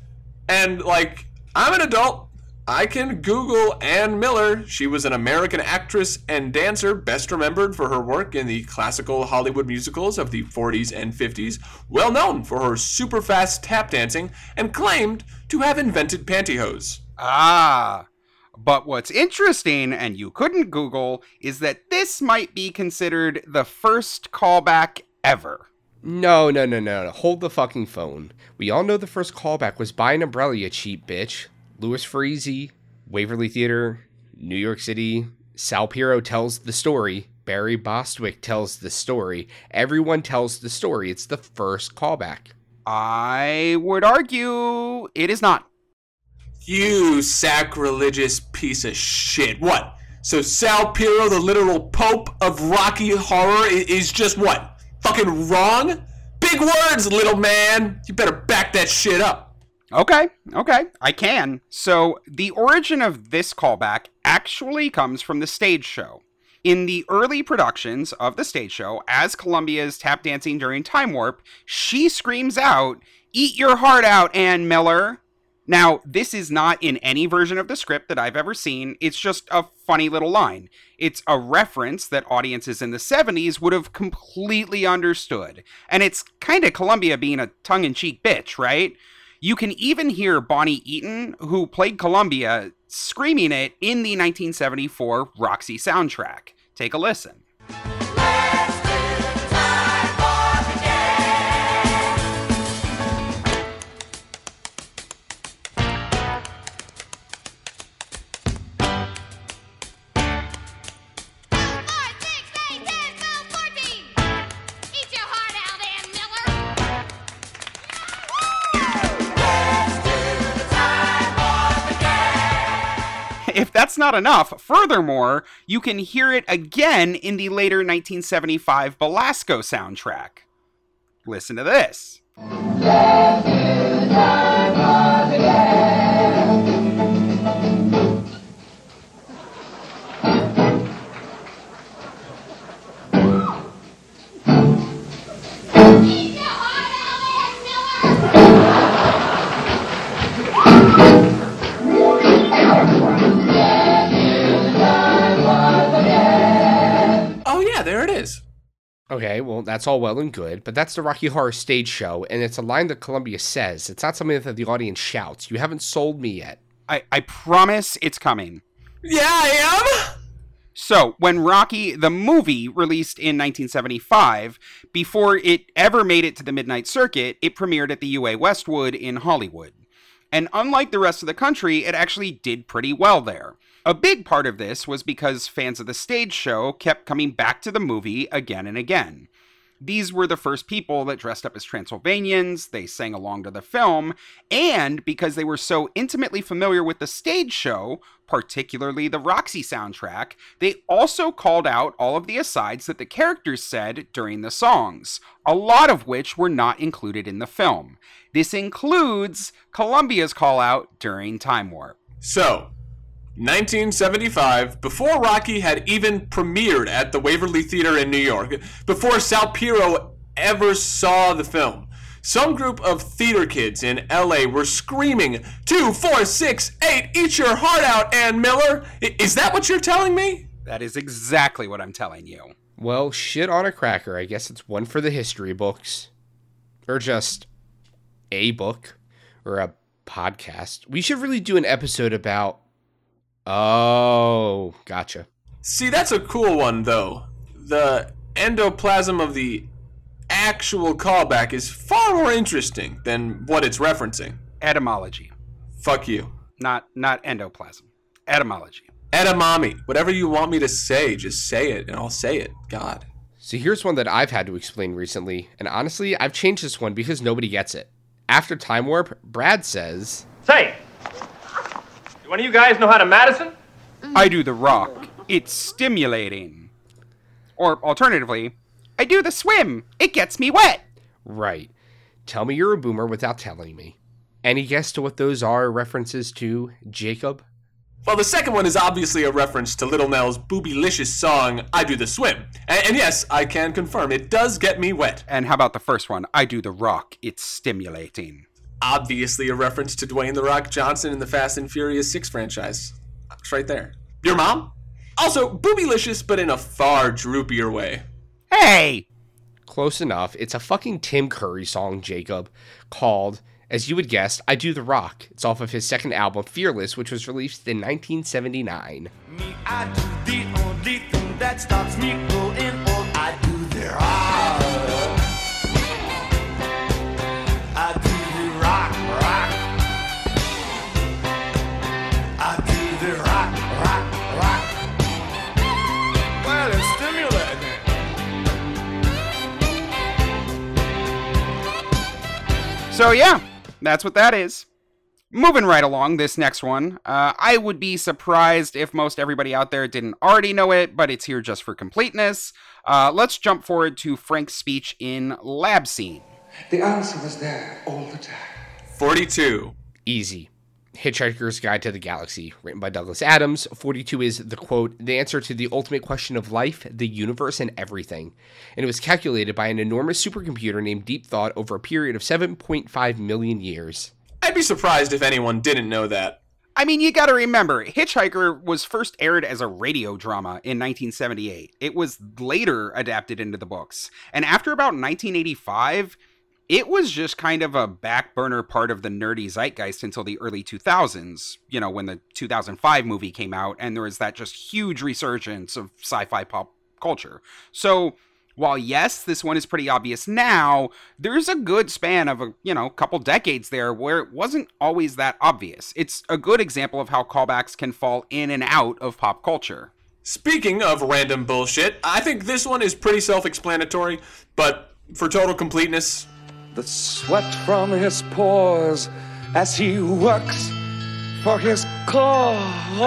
And, like, I'm an adult. I can Google Ann Miller. She was an American actress and dancer, best remembered for her work in the classical Hollywood musicals of the 40s and 50s, well known for her super fast tap dancing, and claimed to have invented pantyhose. Ah. But what's interesting, and you couldn't Google, is that this might be considered the first callback ever. No, no, no, no, no. Hold the fucking phone. We all know the first callback was buy an umbrella, you cheap bitch. Louis Farese, Waverly Theater, New York City. Sal Piro tells the story. Barry Bostwick tells the story. Everyone tells the story. It's the first callback. I would argue it is not. You sacrilegious piece of shit. What? So Sal Piro, the literal pope of Rocky horror, is just what? Fucking wrong? Big words, little man. You better back that shit up. Okay, okay, I can. So, the origin of this callback actually comes from the stage show. In the early productions of the stage show, as Columbia is tap dancing during Time Warp, she screams out, Eat your heart out, Ann Miller! Now, this is not in any version of the script that I've ever seen. It's just a funny little line. It's a reference that audiences in the 70s would have completely understood. And it's kind of Columbia being a tongue in cheek bitch, right? You can even hear Boni Enten, who played Columbia, screaming it in the 1974 Roxy soundtrack. Take a listen. That's not enough, furthermore, you can hear it again in the later 1975 Belasco soundtrack. Listen to this. Okay, well, that's all well and good, but that's the Rocky Horror stage show, and it's a line that Columbia says. It's not something that the audience shouts. You haven't sold me yet. I, I promise it's coming. Yeah, I am. So, when Rocky the movie released in 1975, before it ever made it to the midnight circuit, it premiered at the UA Westwood in Hollywood. And unlike the rest of the country, it actually did pretty well there. A big part of this was because fans of the stage show kept coming back to the movie again and again. These were the first people that dressed up as Transylvanians, they sang along to the film, and because they were so intimately familiar with the stage show, particularly the Roxy soundtrack, they also called out all of the asides that the characters said during the songs, a lot of which were not included in the film. This includes Columbia's call out during Time Warp. So, 1975, before Rocky had even premiered at the Waverly Theater in New York, before Sal Piro ever saw the film, some group of theater kids in LA were screaming, two, four, six, eight, eat your heart out, Ann Miller. I- Is that what you're telling me? That is exactly what I'm telling you. Well, shit on a cracker. I guess it's one for the history books. Or just a book or a podcast. We should really do an episode about. Oh, gotcha. See, that's a cool one, though. The endoplasm of the actual callback is far more interesting than what it's referencing. Etymology, Fuck you. not not endoplasm. Etymology. Edamame. Whatever you want me to say, just say it, and I'll say it. God. So here's one that I've had to explain recently, and honestly, I've changed this one because nobody gets it. After Time Warp, Brad says, Say, do one of you guys know how to Madison? I do the rock. It's stimulating. Or alternatively, I do the swim. It gets me wet. Right. Tell me you're a boomer without telling me. Any guess to what those are references to, Jacob? Well, the second one is obviously a reference to Little Nell's boobylicious song, I Do the Swim. And, and yes, I can confirm, it does get me wet. And how about the first one? I do the rock. It's stimulating. Obviously a reference to Dwayne The Rock Johnson in the Fast and Furious 6 franchise. It's right there. Your mom? Also, boobylicious, but in a far droopier way. Hey! Close enough. It's a fucking Tim Curry song, Jacob, called, as you would guess, I Do the Rock. It's off of his second album, Fearless, which was released in 1979. Me, I do the only thing that stops me going all I do the rock. So, yeah, that's what that is. Moving right along, this next one. Uh, I would be surprised if most everybody out there didn't already know it, but it's here just for completeness. Uh, let's jump forward to Frank's speech in Lab Scene. The answer was there all the time. 42. Easy. Hitchhiker's Guide to the Galaxy, written by Douglas Adams. 42 is the quote, the answer to the ultimate question of life, the universe, and everything. And it was calculated by an enormous supercomputer named Deep Thought over a period of 7.5 million years. I'd be surprised if anyone didn't know that. I mean, you gotta remember, Hitchhiker was first aired as a radio drama in 1978. It was later adapted into the books. And after about 1985, it was just kind of a back burner part of the nerdy zeitgeist until the early 2000s, you know, when the 2005 movie came out and there was that just huge resurgence of sci fi pop culture. So, while yes, this one is pretty obvious now, there's a good span of a, you know, couple decades there where it wasn't always that obvious. It's a good example of how callbacks can fall in and out of pop culture. Speaking of random bullshit, I think this one is pretty self explanatory, but for total completeness, The sweat from his pores as he works for his cause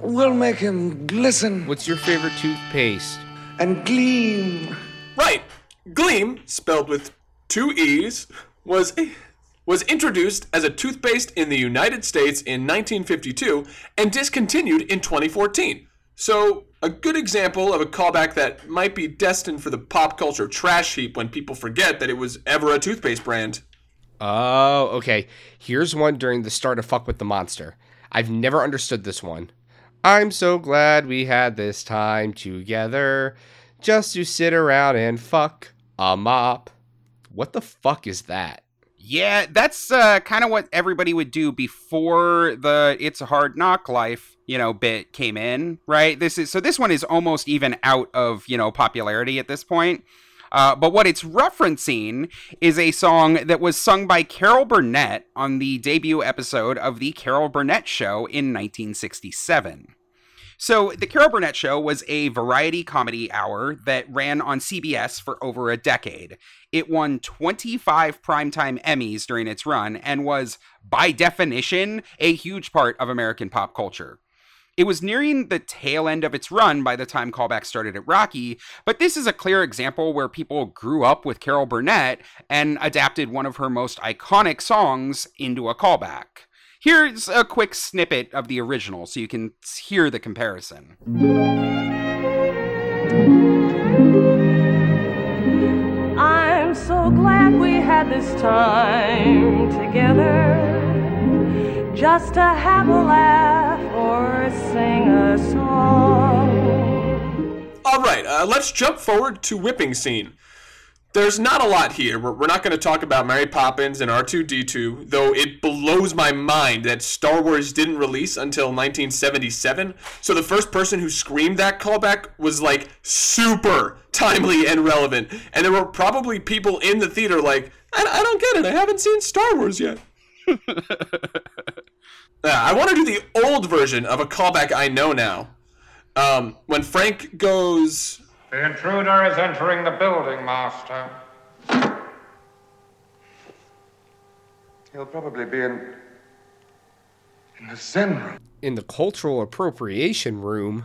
We'll make him glisten What's your favorite toothpaste? and gleam. Right. Gleam, spelled with two E's, was was introduced as a toothpaste in the United States in 1952 and discontinued in 2014. So, a good example of a callback that might be destined for the pop culture trash heap when people forget that it was ever a toothpaste brand. Oh, okay. Here's one during the start of Fuck with the Monster. I've never understood this one. I'm so glad we had this time together just to sit around and fuck a mop. What the fuck is that? Yeah, that's uh, kind of what everybody would do before the "It's a Hard Knock Life" you know bit came in, right? This is so this one is almost even out of you know popularity at this point. Uh, but what it's referencing is a song that was sung by Carol Burnett on the debut episode of The Carol Burnett Show in 1967. So, The Carol Burnett Show was a variety comedy hour that ran on CBS for over a decade. It won 25 primetime Emmys during its run and was, by definition, a huge part of American pop culture. It was nearing the tail end of its run by the time callback started at Rocky, but this is a clear example where people grew up with Carol Burnett and adapted one of her most iconic songs into a callback. Here's a quick snippet of the original so you can hear the comparison. I'm so glad we had this time together just to have a laugh or sing a song. All right, uh, let's jump forward to whipping scene. There's not a lot here. We're, we're not going to talk about Mary Poppins and R2D2, though it blows my mind that Star Wars didn't release until 1977. So the first person who screamed that callback was like super timely and relevant. And there were probably people in the theater like, I, I don't get it. I haven't seen Star Wars yet. Uh, I want to do the old version of a callback I know now. Um, when Frank goes, The intruder is entering the building, Master. He'll probably be in. in the Zen room. In the cultural appropriation room,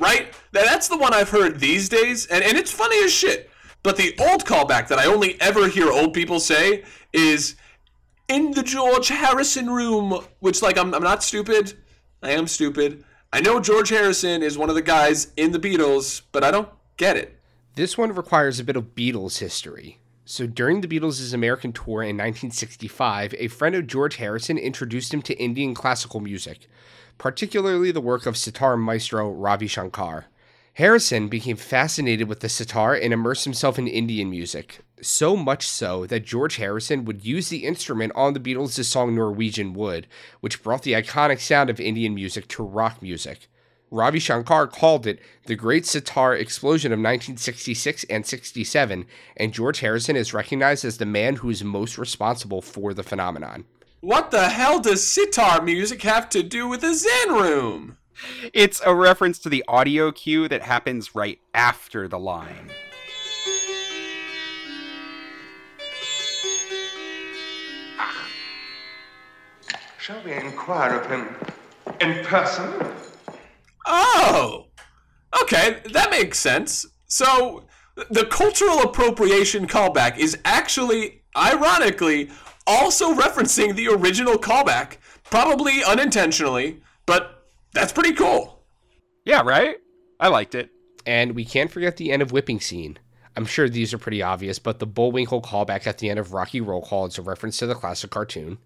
right? Now, that's the one I've heard these days, and, and it's funny as shit. But the old callback that I only ever hear old people say is in the George Harrison room, which, like, I'm, I'm not stupid. I am stupid. I know George Harrison is one of the guys in the Beatles, but I don't get it. This one requires a bit of Beatles history. So during the Beatles' American tour in 1965, a friend of George Harrison introduced him to Indian classical music, particularly the work of sitar maestro Ravi Shankar. Harrison became fascinated with the sitar and immersed himself in Indian music, so much so that George Harrison would use the instrument on the Beatles' song Norwegian Wood, which brought the iconic sound of Indian music to rock music. Ravi Shankar called it the Great Sitar Explosion of 1966 and 67, and George Harrison is recognized as the man who is most responsible for the phenomenon. What the hell does sitar music have to do with a Zen room? It's a reference to the audio cue that happens right after the line. Shall we inquire of him in person? Oh! Okay, that makes sense. So, the cultural appropriation callback is actually, ironically, also referencing the original callback, probably unintentionally, but that's pretty cool. Yeah, right? I liked it. And we can't forget the end of whipping scene. I'm sure these are pretty obvious, but the Bullwinkle callback at the end of Rocky Roll Call is a reference to the classic cartoon.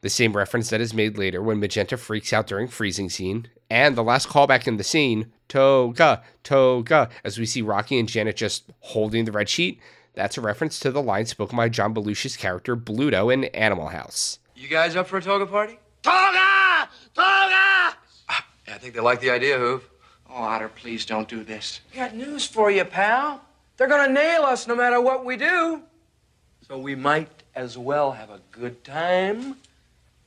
The same reference that is made later when Magenta freaks out during freezing scene, and the last callback in the scene, Toga, Toga, as we see Rocky and Janet just holding the red sheet. That's a reference to the line spoken by John Belushi's character Bluto in Animal House. You guys up for a toga party? Toga! Toga! Ah, yeah, I think they like the idea, Hoove. Oh, Otter, please don't do this. I got news for you, pal. They're gonna nail us no matter what we do. So we might as well have a good time.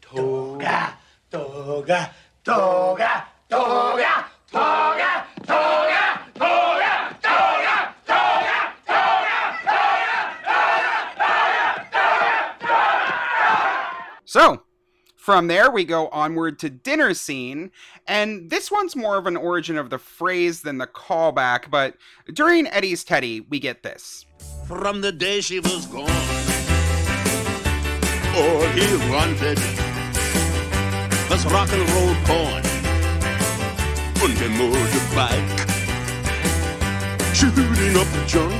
Toga, toga, toga, toga, toga, toga, toga, toga, toga, So, from there, we go onward to dinner scene, and this one's more of an origin of the phrase than the callback, but during Eddie's Teddy, we get this. From the day she was gone, all he wanted was rock and roll porn und a motorbike, shooting up junk.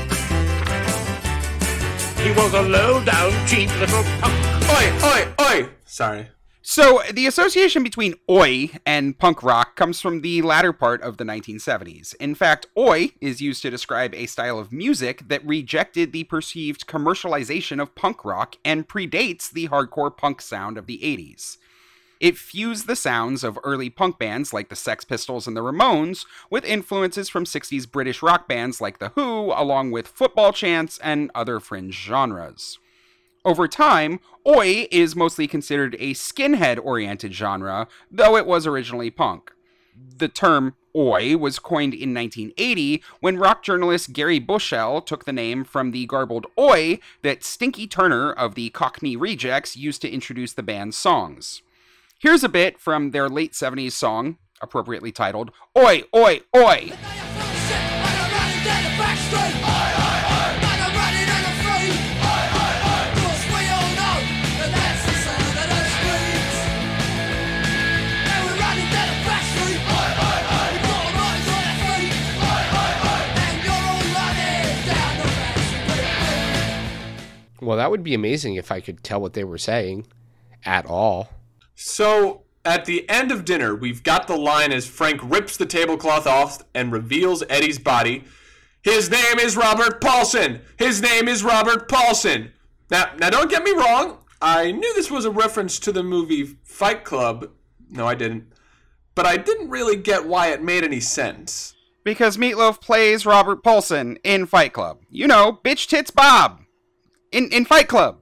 He was a low down, cheap little punk. Oi, oi, oi! Sorry. So, the association between oi and punk rock comes from the latter part of the 1970s. In fact, oi is used to describe a style of music that rejected the perceived commercialization of punk rock and predates the hardcore punk sound of the 80s. It fused the sounds of early punk bands like the Sex Pistols and the Ramones with influences from 60s British rock bands like The Who, along with football chants and other fringe genres. Over time, oi is mostly considered a skinhead oriented genre, though it was originally punk. The term oi was coined in 1980 when rock journalist Gary Bushell took the name from the garbled oi that Stinky Turner of the Cockney Rejects used to introduce the band's songs. Here's a bit from their late 70s song, appropriately titled Oi, Oi, Oi! Well, that would be amazing if I could tell what they were saying at all. So at the end of dinner, we've got the line as Frank rips the tablecloth off and reveals Eddie's body. His name is Robert Paulson. His name is Robert Paulson. Now, now don't get me wrong. I knew this was a reference to the movie Fight Club. No, I didn't. But I didn't really get why it made any sense. Because Meatloaf plays Robert Paulson in Fight Club. You know, Bitch Tits Bob in, in Fight Club.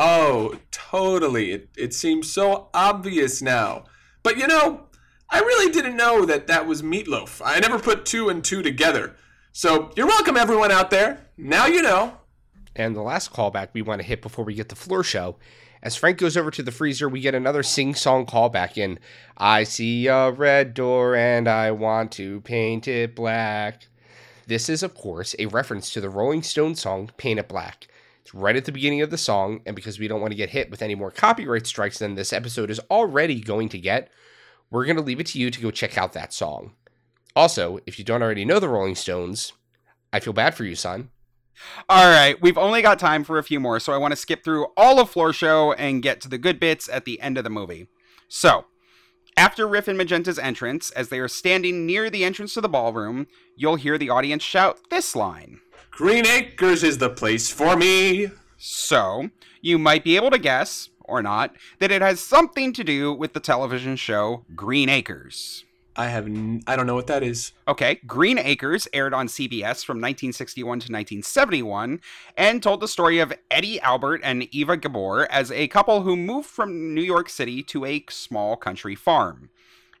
Oh, totally. It, it seems so obvious now. But you know, I really didn't know that that was Meatloaf. I never put two and two together. So you're welcome, everyone out there. Now you know. And the last callback we want to hit before we get to floor show. As Frank goes over to the freezer, we get another sing song callback in I see a red door and I want to paint it black. This is, of course, a reference to the Rolling Stones song Paint It Black. It's right at the beginning of the song, and because we don't want to get hit with any more copyright strikes than this episode is already going to get, we're going to leave it to you to go check out that song. Also, if you don't already know the Rolling Stones, I feel bad for you, son. All right, we've only got time for a few more, so I want to skip through all of Floor Show and get to the good bits at the end of the movie. So, after Riff and Magenta's entrance, as they are standing near the entrance to the ballroom, you'll hear the audience shout this line Green Acres is the place for me. So, you might be able to guess, or not, that it has something to do with the television show Green Acres. I have n- I don't know what that is. Okay, Green Acres aired on CBS from 1961 to 1971 and told the story of Eddie Albert and Eva Gabor as a couple who moved from New York City to a small country farm.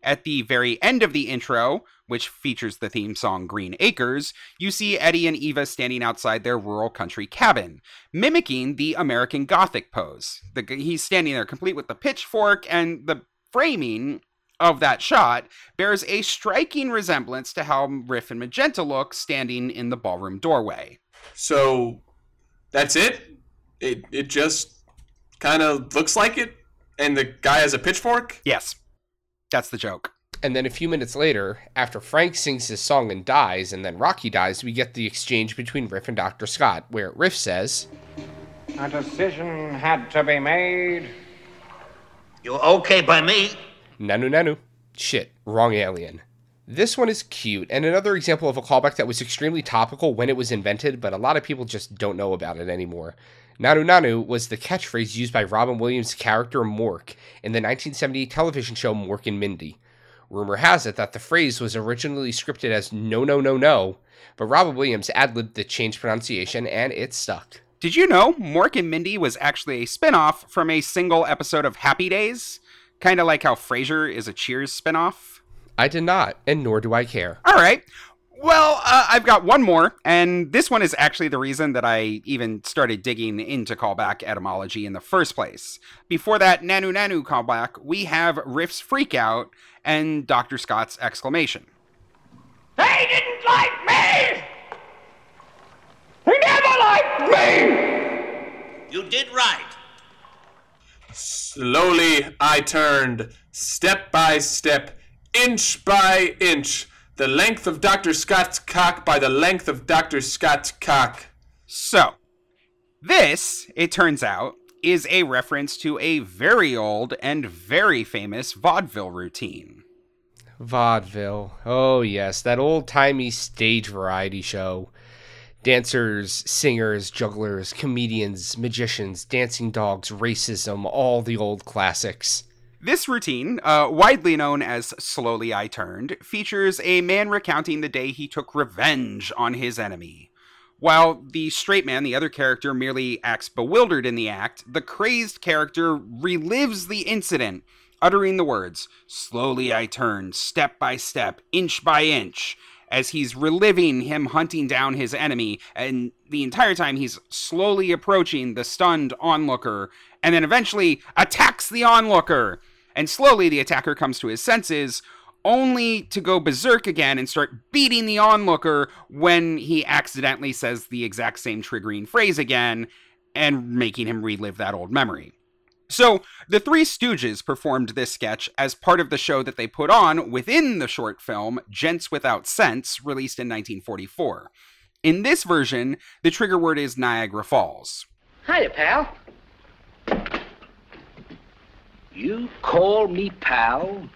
At the very end of the intro, which features the theme song Green Acres, you see Eddie and Eva standing outside their rural country cabin, mimicking the American Gothic pose. The, he's standing there complete with the pitchfork, and the framing of that shot bears a striking resemblance to how Riff and Magenta look standing in the ballroom doorway. So that's it? It it just kind of looks like it and the guy has a pitchfork? Yes. That's the joke. And then a few minutes later, after Frank sings his song and dies, and then Rocky dies, we get the exchange between Riff and Dr. Scott, where Riff says, A decision had to be made. You're okay by me? Nanu Nanu. Shit, wrong alien. This one is cute, and another example of a callback that was extremely topical when it was invented, but a lot of people just don't know about it anymore. Nanu Nanu was the catchphrase used by Robin Williams' character Mork in the 1978 television show Mork and Mindy. Rumor has it that the phrase was originally scripted as no, no, no, no, but Robin Williams ad libbed the changed pronunciation and it stuck. Did you know Mork and Mindy was actually a spin off from a single episode of Happy Days? Kind of like how Frasier is a Cheers spin off? I did not, and nor do I care. All right. Well, uh, I've got one more, and this one is actually the reason that I even started digging into callback etymology in the first place. Before that Nanu Nanu callback, we have Riff's freakout and Dr. Scott's exclamation. They didn't like me! They never liked me! You did right. Slowly I turned, step by step, inch by inch, the length of Dr. Scott's cock by the length of Dr. Scott's cock. So, this, it turns out, is a reference to a very old and very famous vaudeville routine. Vaudeville. Oh, yes, that old timey stage variety show. Dancers, singers, jugglers, comedians, magicians, dancing dogs, racism, all the old classics. This routine, uh, widely known as Slowly I Turned, features a man recounting the day he took revenge on his enemy. While the straight man, the other character, merely acts bewildered in the act, the crazed character relives the incident, uttering the words, Slowly I turned, step by step, inch by inch, as he's reliving him hunting down his enemy, and the entire time he's slowly approaching the stunned onlooker, and then eventually attacks the onlooker. And slowly the attacker comes to his senses, only to go berserk again and start beating the onlooker when he accidentally says the exact same triggering phrase again and making him relive that old memory. So, the Three Stooges performed this sketch as part of the show that they put on within the short film Gents Without Cents, released in 1944. In this version, the trigger word is Niagara Falls. Hiya, pal. You call me pal?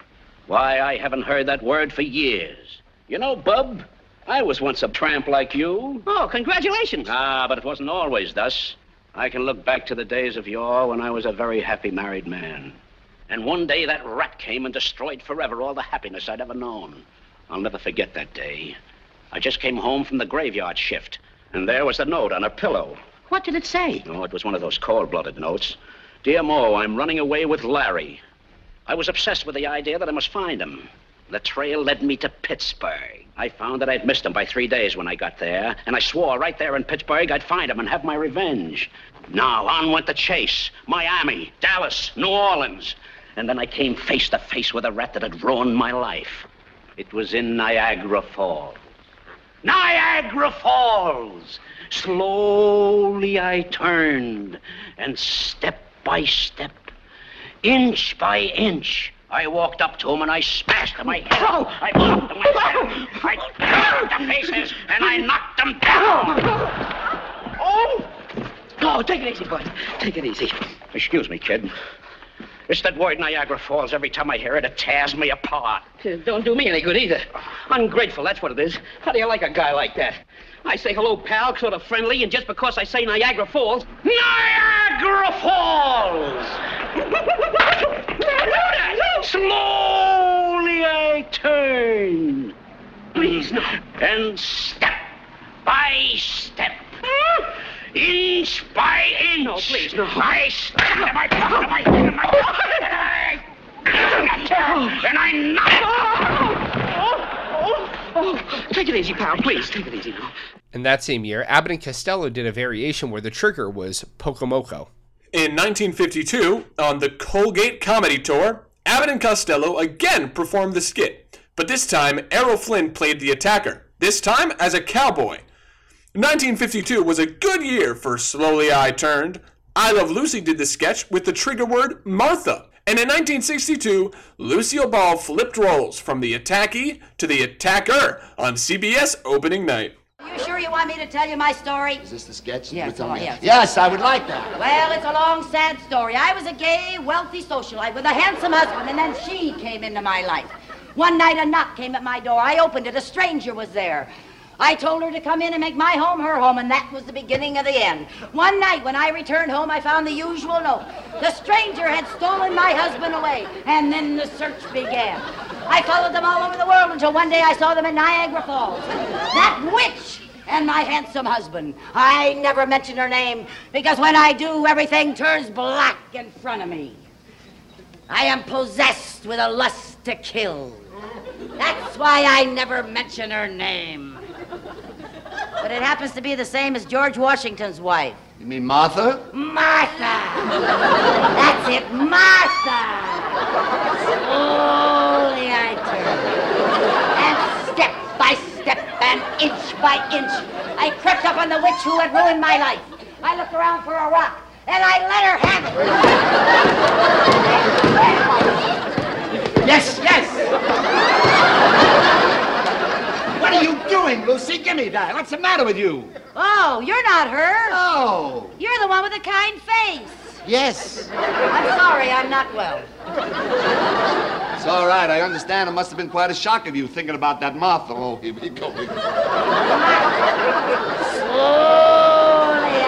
Why, I haven't heard that word for years. You know, Bub, I was once a tramp like you. Oh, congratulations. Ah, but it wasn't always thus. I can look back to the days of yore when I was a very happy married man. And one day that rat came and destroyed forever all the happiness I'd ever known. I'll never forget that day. I just came home from the graveyard shift, and there was the note on a pillow. What did it say? Oh, it was one of those cold-blooded notes. Dear Mo, I'm running away with Larry. I was obsessed with the idea that I must find him. The trail led me to Pittsburgh. I found that I'd missed him by three days when I got there, and I swore right there in Pittsburgh I'd find him and have my revenge. Now, on went the chase. Miami, Dallas, New Orleans. And then I came face to face with a rat that had ruined my life. It was in Niagara Falls. Niagara Falls! Slowly I turned, and step by step, inch by inch, I walked up to him and I smashed him. I hit him. I bumped him. I. I broke the faces and I knocked him down. Oh! Oh, take it easy, bud. Take it easy. Excuse me, kid. It's that word Niagara Falls. Every time I hear it, it tears me apart. Don't do me any good either. Ungrateful, that's what it is. How do you like a guy like that? I say hello, pal, sort of friendly, and just because I say Niagara Falls. Niagara Falls! Slowly I turn. Please, no. And step by step, inch by inch. No, please, no. I step and I pop and I hit and I and I knock. Oh. Oh, take it easy, pal, please. Take it easy now. And that same year, Abbott and Costello did a variation where the trigger was Pokomoko. In 1952, on the Colgate Comedy Hour, Abbott and Costello again performed the skit, but this time Errol Flynn played the attacker, this time as a cowboy. 1952 was a good year for Slowly I Turned. I Love Lucy did the sketch with the trigger word Martha. And in 1962, Lucille Ball flipped roles from the attackee to the attacker on CBS opening night. Are you sure you want me to tell you my story? Is this the sketch? Yes, You're telling oh, me? yes. Yes, I would like that. Well, it's a long, sad story. I was a gay, wealthy socialite with a handsome husband, and then she came into my life. One night, a knock came at my door. I opened it. A stranger was there. I told her to come in and make my home her home, and that was the beginning of the end. One night, when I returned home, I found the usual note. The stranger had stolen my husband away, and then the search began. I followed them all over the world until one day I saw them in Niagara Falls. That witch and my handsome husband. I never mention her name because when I do, everything turns black in front of me. I am possessed with a lust to kill. That's why I never mention her name. But it happens to be the same as George Washington's wife. You mean Martha? Martha! That's it, Martha! Slowly I turn. And step by step and inch by inch, I crept up on the witch who had ruined my life. I looked around for a rock, and I let her have it. Yes, yes. What are you doing, Lucy? Give me that. What's the matter with you? Oh, you're not her. Oh. You're the one with the kind face. Yes. I'm sorry, I'm not well. It's all right. I understand. It must have been quite a shock of you thinking about that Martha. Oh, here we go. Slowly,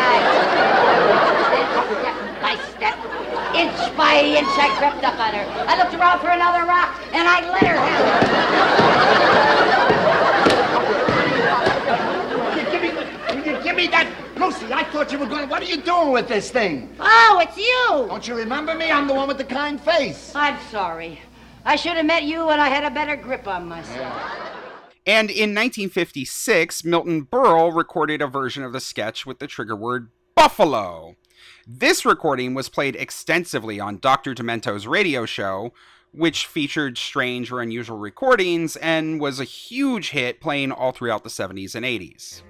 I. Step by step, inch by inch, I crept up on her. I looked around for another rock, and I let her have it. Give me, will you give me that. Lucy, I thought you were going. What are you doing with this thing? Oh, it's you! Don't you remember me? I'm the one with the kind face. I'm sorry. I should have met you when I had a better grip on myself. And in 1956, Milton Berle recorded a version of the sketch with the trigger word buffalo. This recording was played extensively on Dr. Demento's radio show, which featured strange or unusual recordings and was a huge hit playing all throughout the 70s and 80s.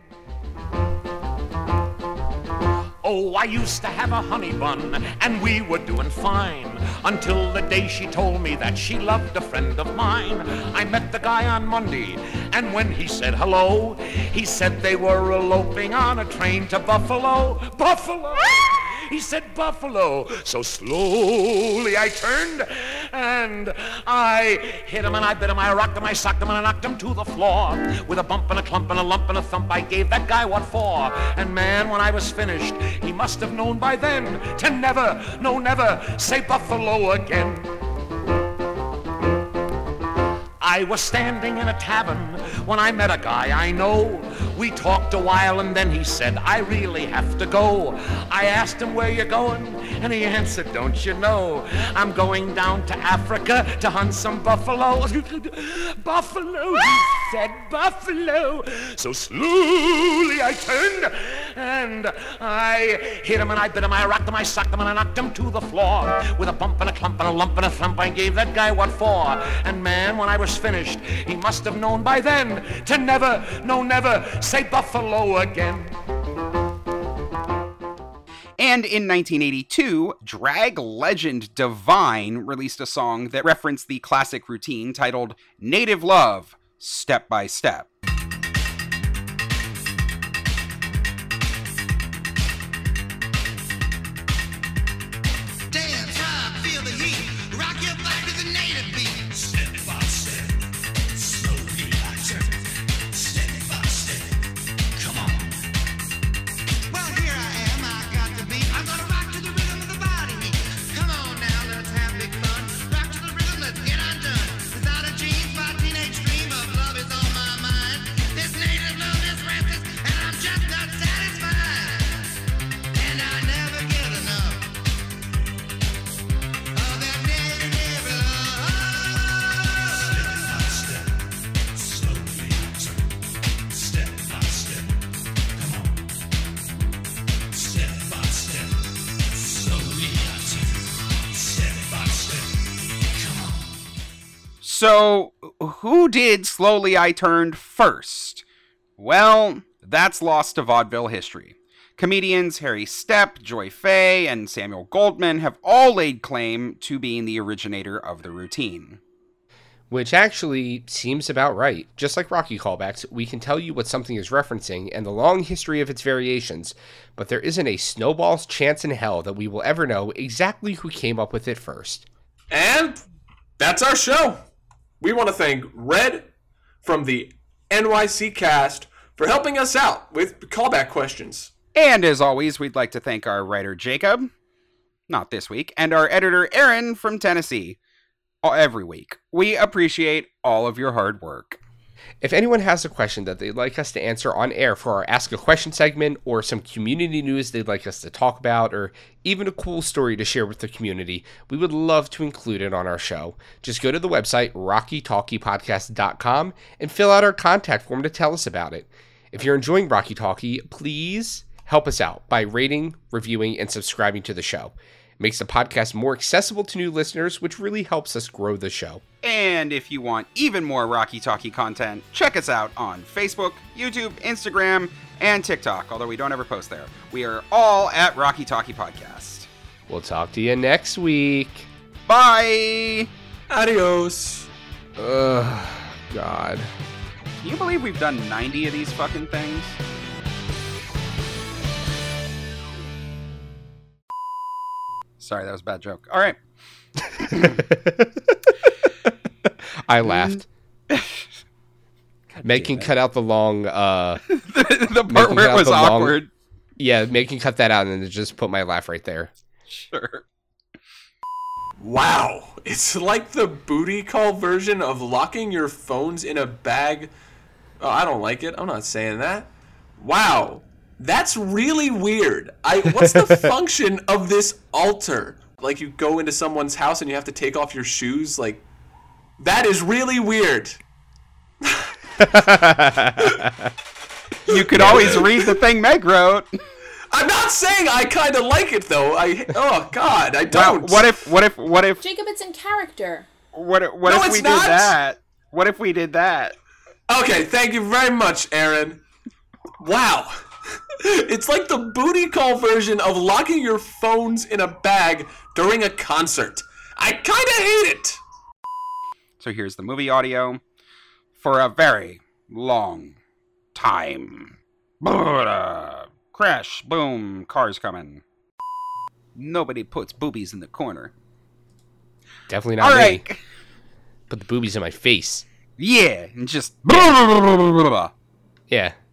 Oh, I used to have a honey bun, and we were doing fine. Until the day she told me that she loved a friend of mine. I met the guy on Monday, and when he said hello, he said they were eloping on a train to Buffalo. Buffalo! He said Buffalo. So slowly I turned and I hit him and I bit him, I rocked him, I socked him and I knocked him to the floor. With a bump and a clump and a lump and a thump, I gave that guy what for. And man, when I was finished, he must have known by then to never, no never, say Buffalo again. I was standing in a tavern when I met a guy I know. We talked a while and then he said, I really have to go. I asked him where you're going and he answered, don't you know? I'm going down to Africa to hunt some buffalo. buffalo, he said, buffalo. So slowly I turned and I hit him and I bit him, I rocked him, I socked him and I knocked him to the floor. With a bump and a clump and a lump and a thump, I gave that guy what for. And man, when I was finished, he must have known by then to never, no never, say buffalo again. And in 1982, drag legend Divine released a song that referenced the classic routine titled Native Love Step by Step. So, who did Slowly I Turned first? Well, that's lost to vaudeville history. Comedians Harry Steppe, Joey Faye, and Samuel Goldman have all laid claim to being the originator of the routine. Which actually seems about right. Just like Rocky callbacks, we can tell you what something is referencing and the long history of its variations, but there isn't a snowball's chance in hell that we will ever know exactly who came up with it first. And that's our show. We want to thank Red from the NYC cast for helping us out with callback questions. And as always, we'd like to thank our writer Jacob, not this week, and our editor Aaron from Tennessee, every week. We appreciate all of your hard work. If anyone has a question that they'd like us to answer on air for our Ask a Question segment, or some community news they'd like us to talk about, or even a cool story to share with the community, we would love to include it on our show. Just go to the website, rockytalkypodcast.com, and fill out our contact form to tell us about it. If you're enjoying Rocky Talkie, please help us out by rating, reviewing, and subscribing to the show. It makes the podcast more accessible to new listeners, which really helps us grow the show. And if you want even more Rocky Talkie content, check us out on Facebook, YouTube, Instagram, and TikTok, although we don't ever post there. We are all at Rocky Talkie Podcast. We'll talk to you next week. Bye! Adios. Ugh, God. Can you believe we've done 90 of these fucking things? Sorry, that was a bad joke. All right. I laughed. Making cut out the long uh the part where cut it was the long- awkward. yeah, making cut that out and then just put my laugh right there. Sure. Wow. It's like the booty call version of locking your phones in a bag. Oh, I don't like it. I'm not saying that. Wow. That's really weird. I what's the function of this altar? Like you go into someone's house and you have to take off your shoes like that is really weird. You could always read the thing Meg wrote. I'm not saying I kind of like it though. I oh god, I don't. what if what if what if Jacob, it's in character. what if, what No, if it's we not. did that? What if we did that? Okay, thank you very much, Aaron. Wow. It's like the booty call version of locking your phones in a bag during a concert. I kind of hate it. So here's the movie audio for a very long time. Crash, boom, cars coming. Nobody puts boobies in the corner. Definitely not All me. right. Put the boobies in my face. Yeah, and just Yeah.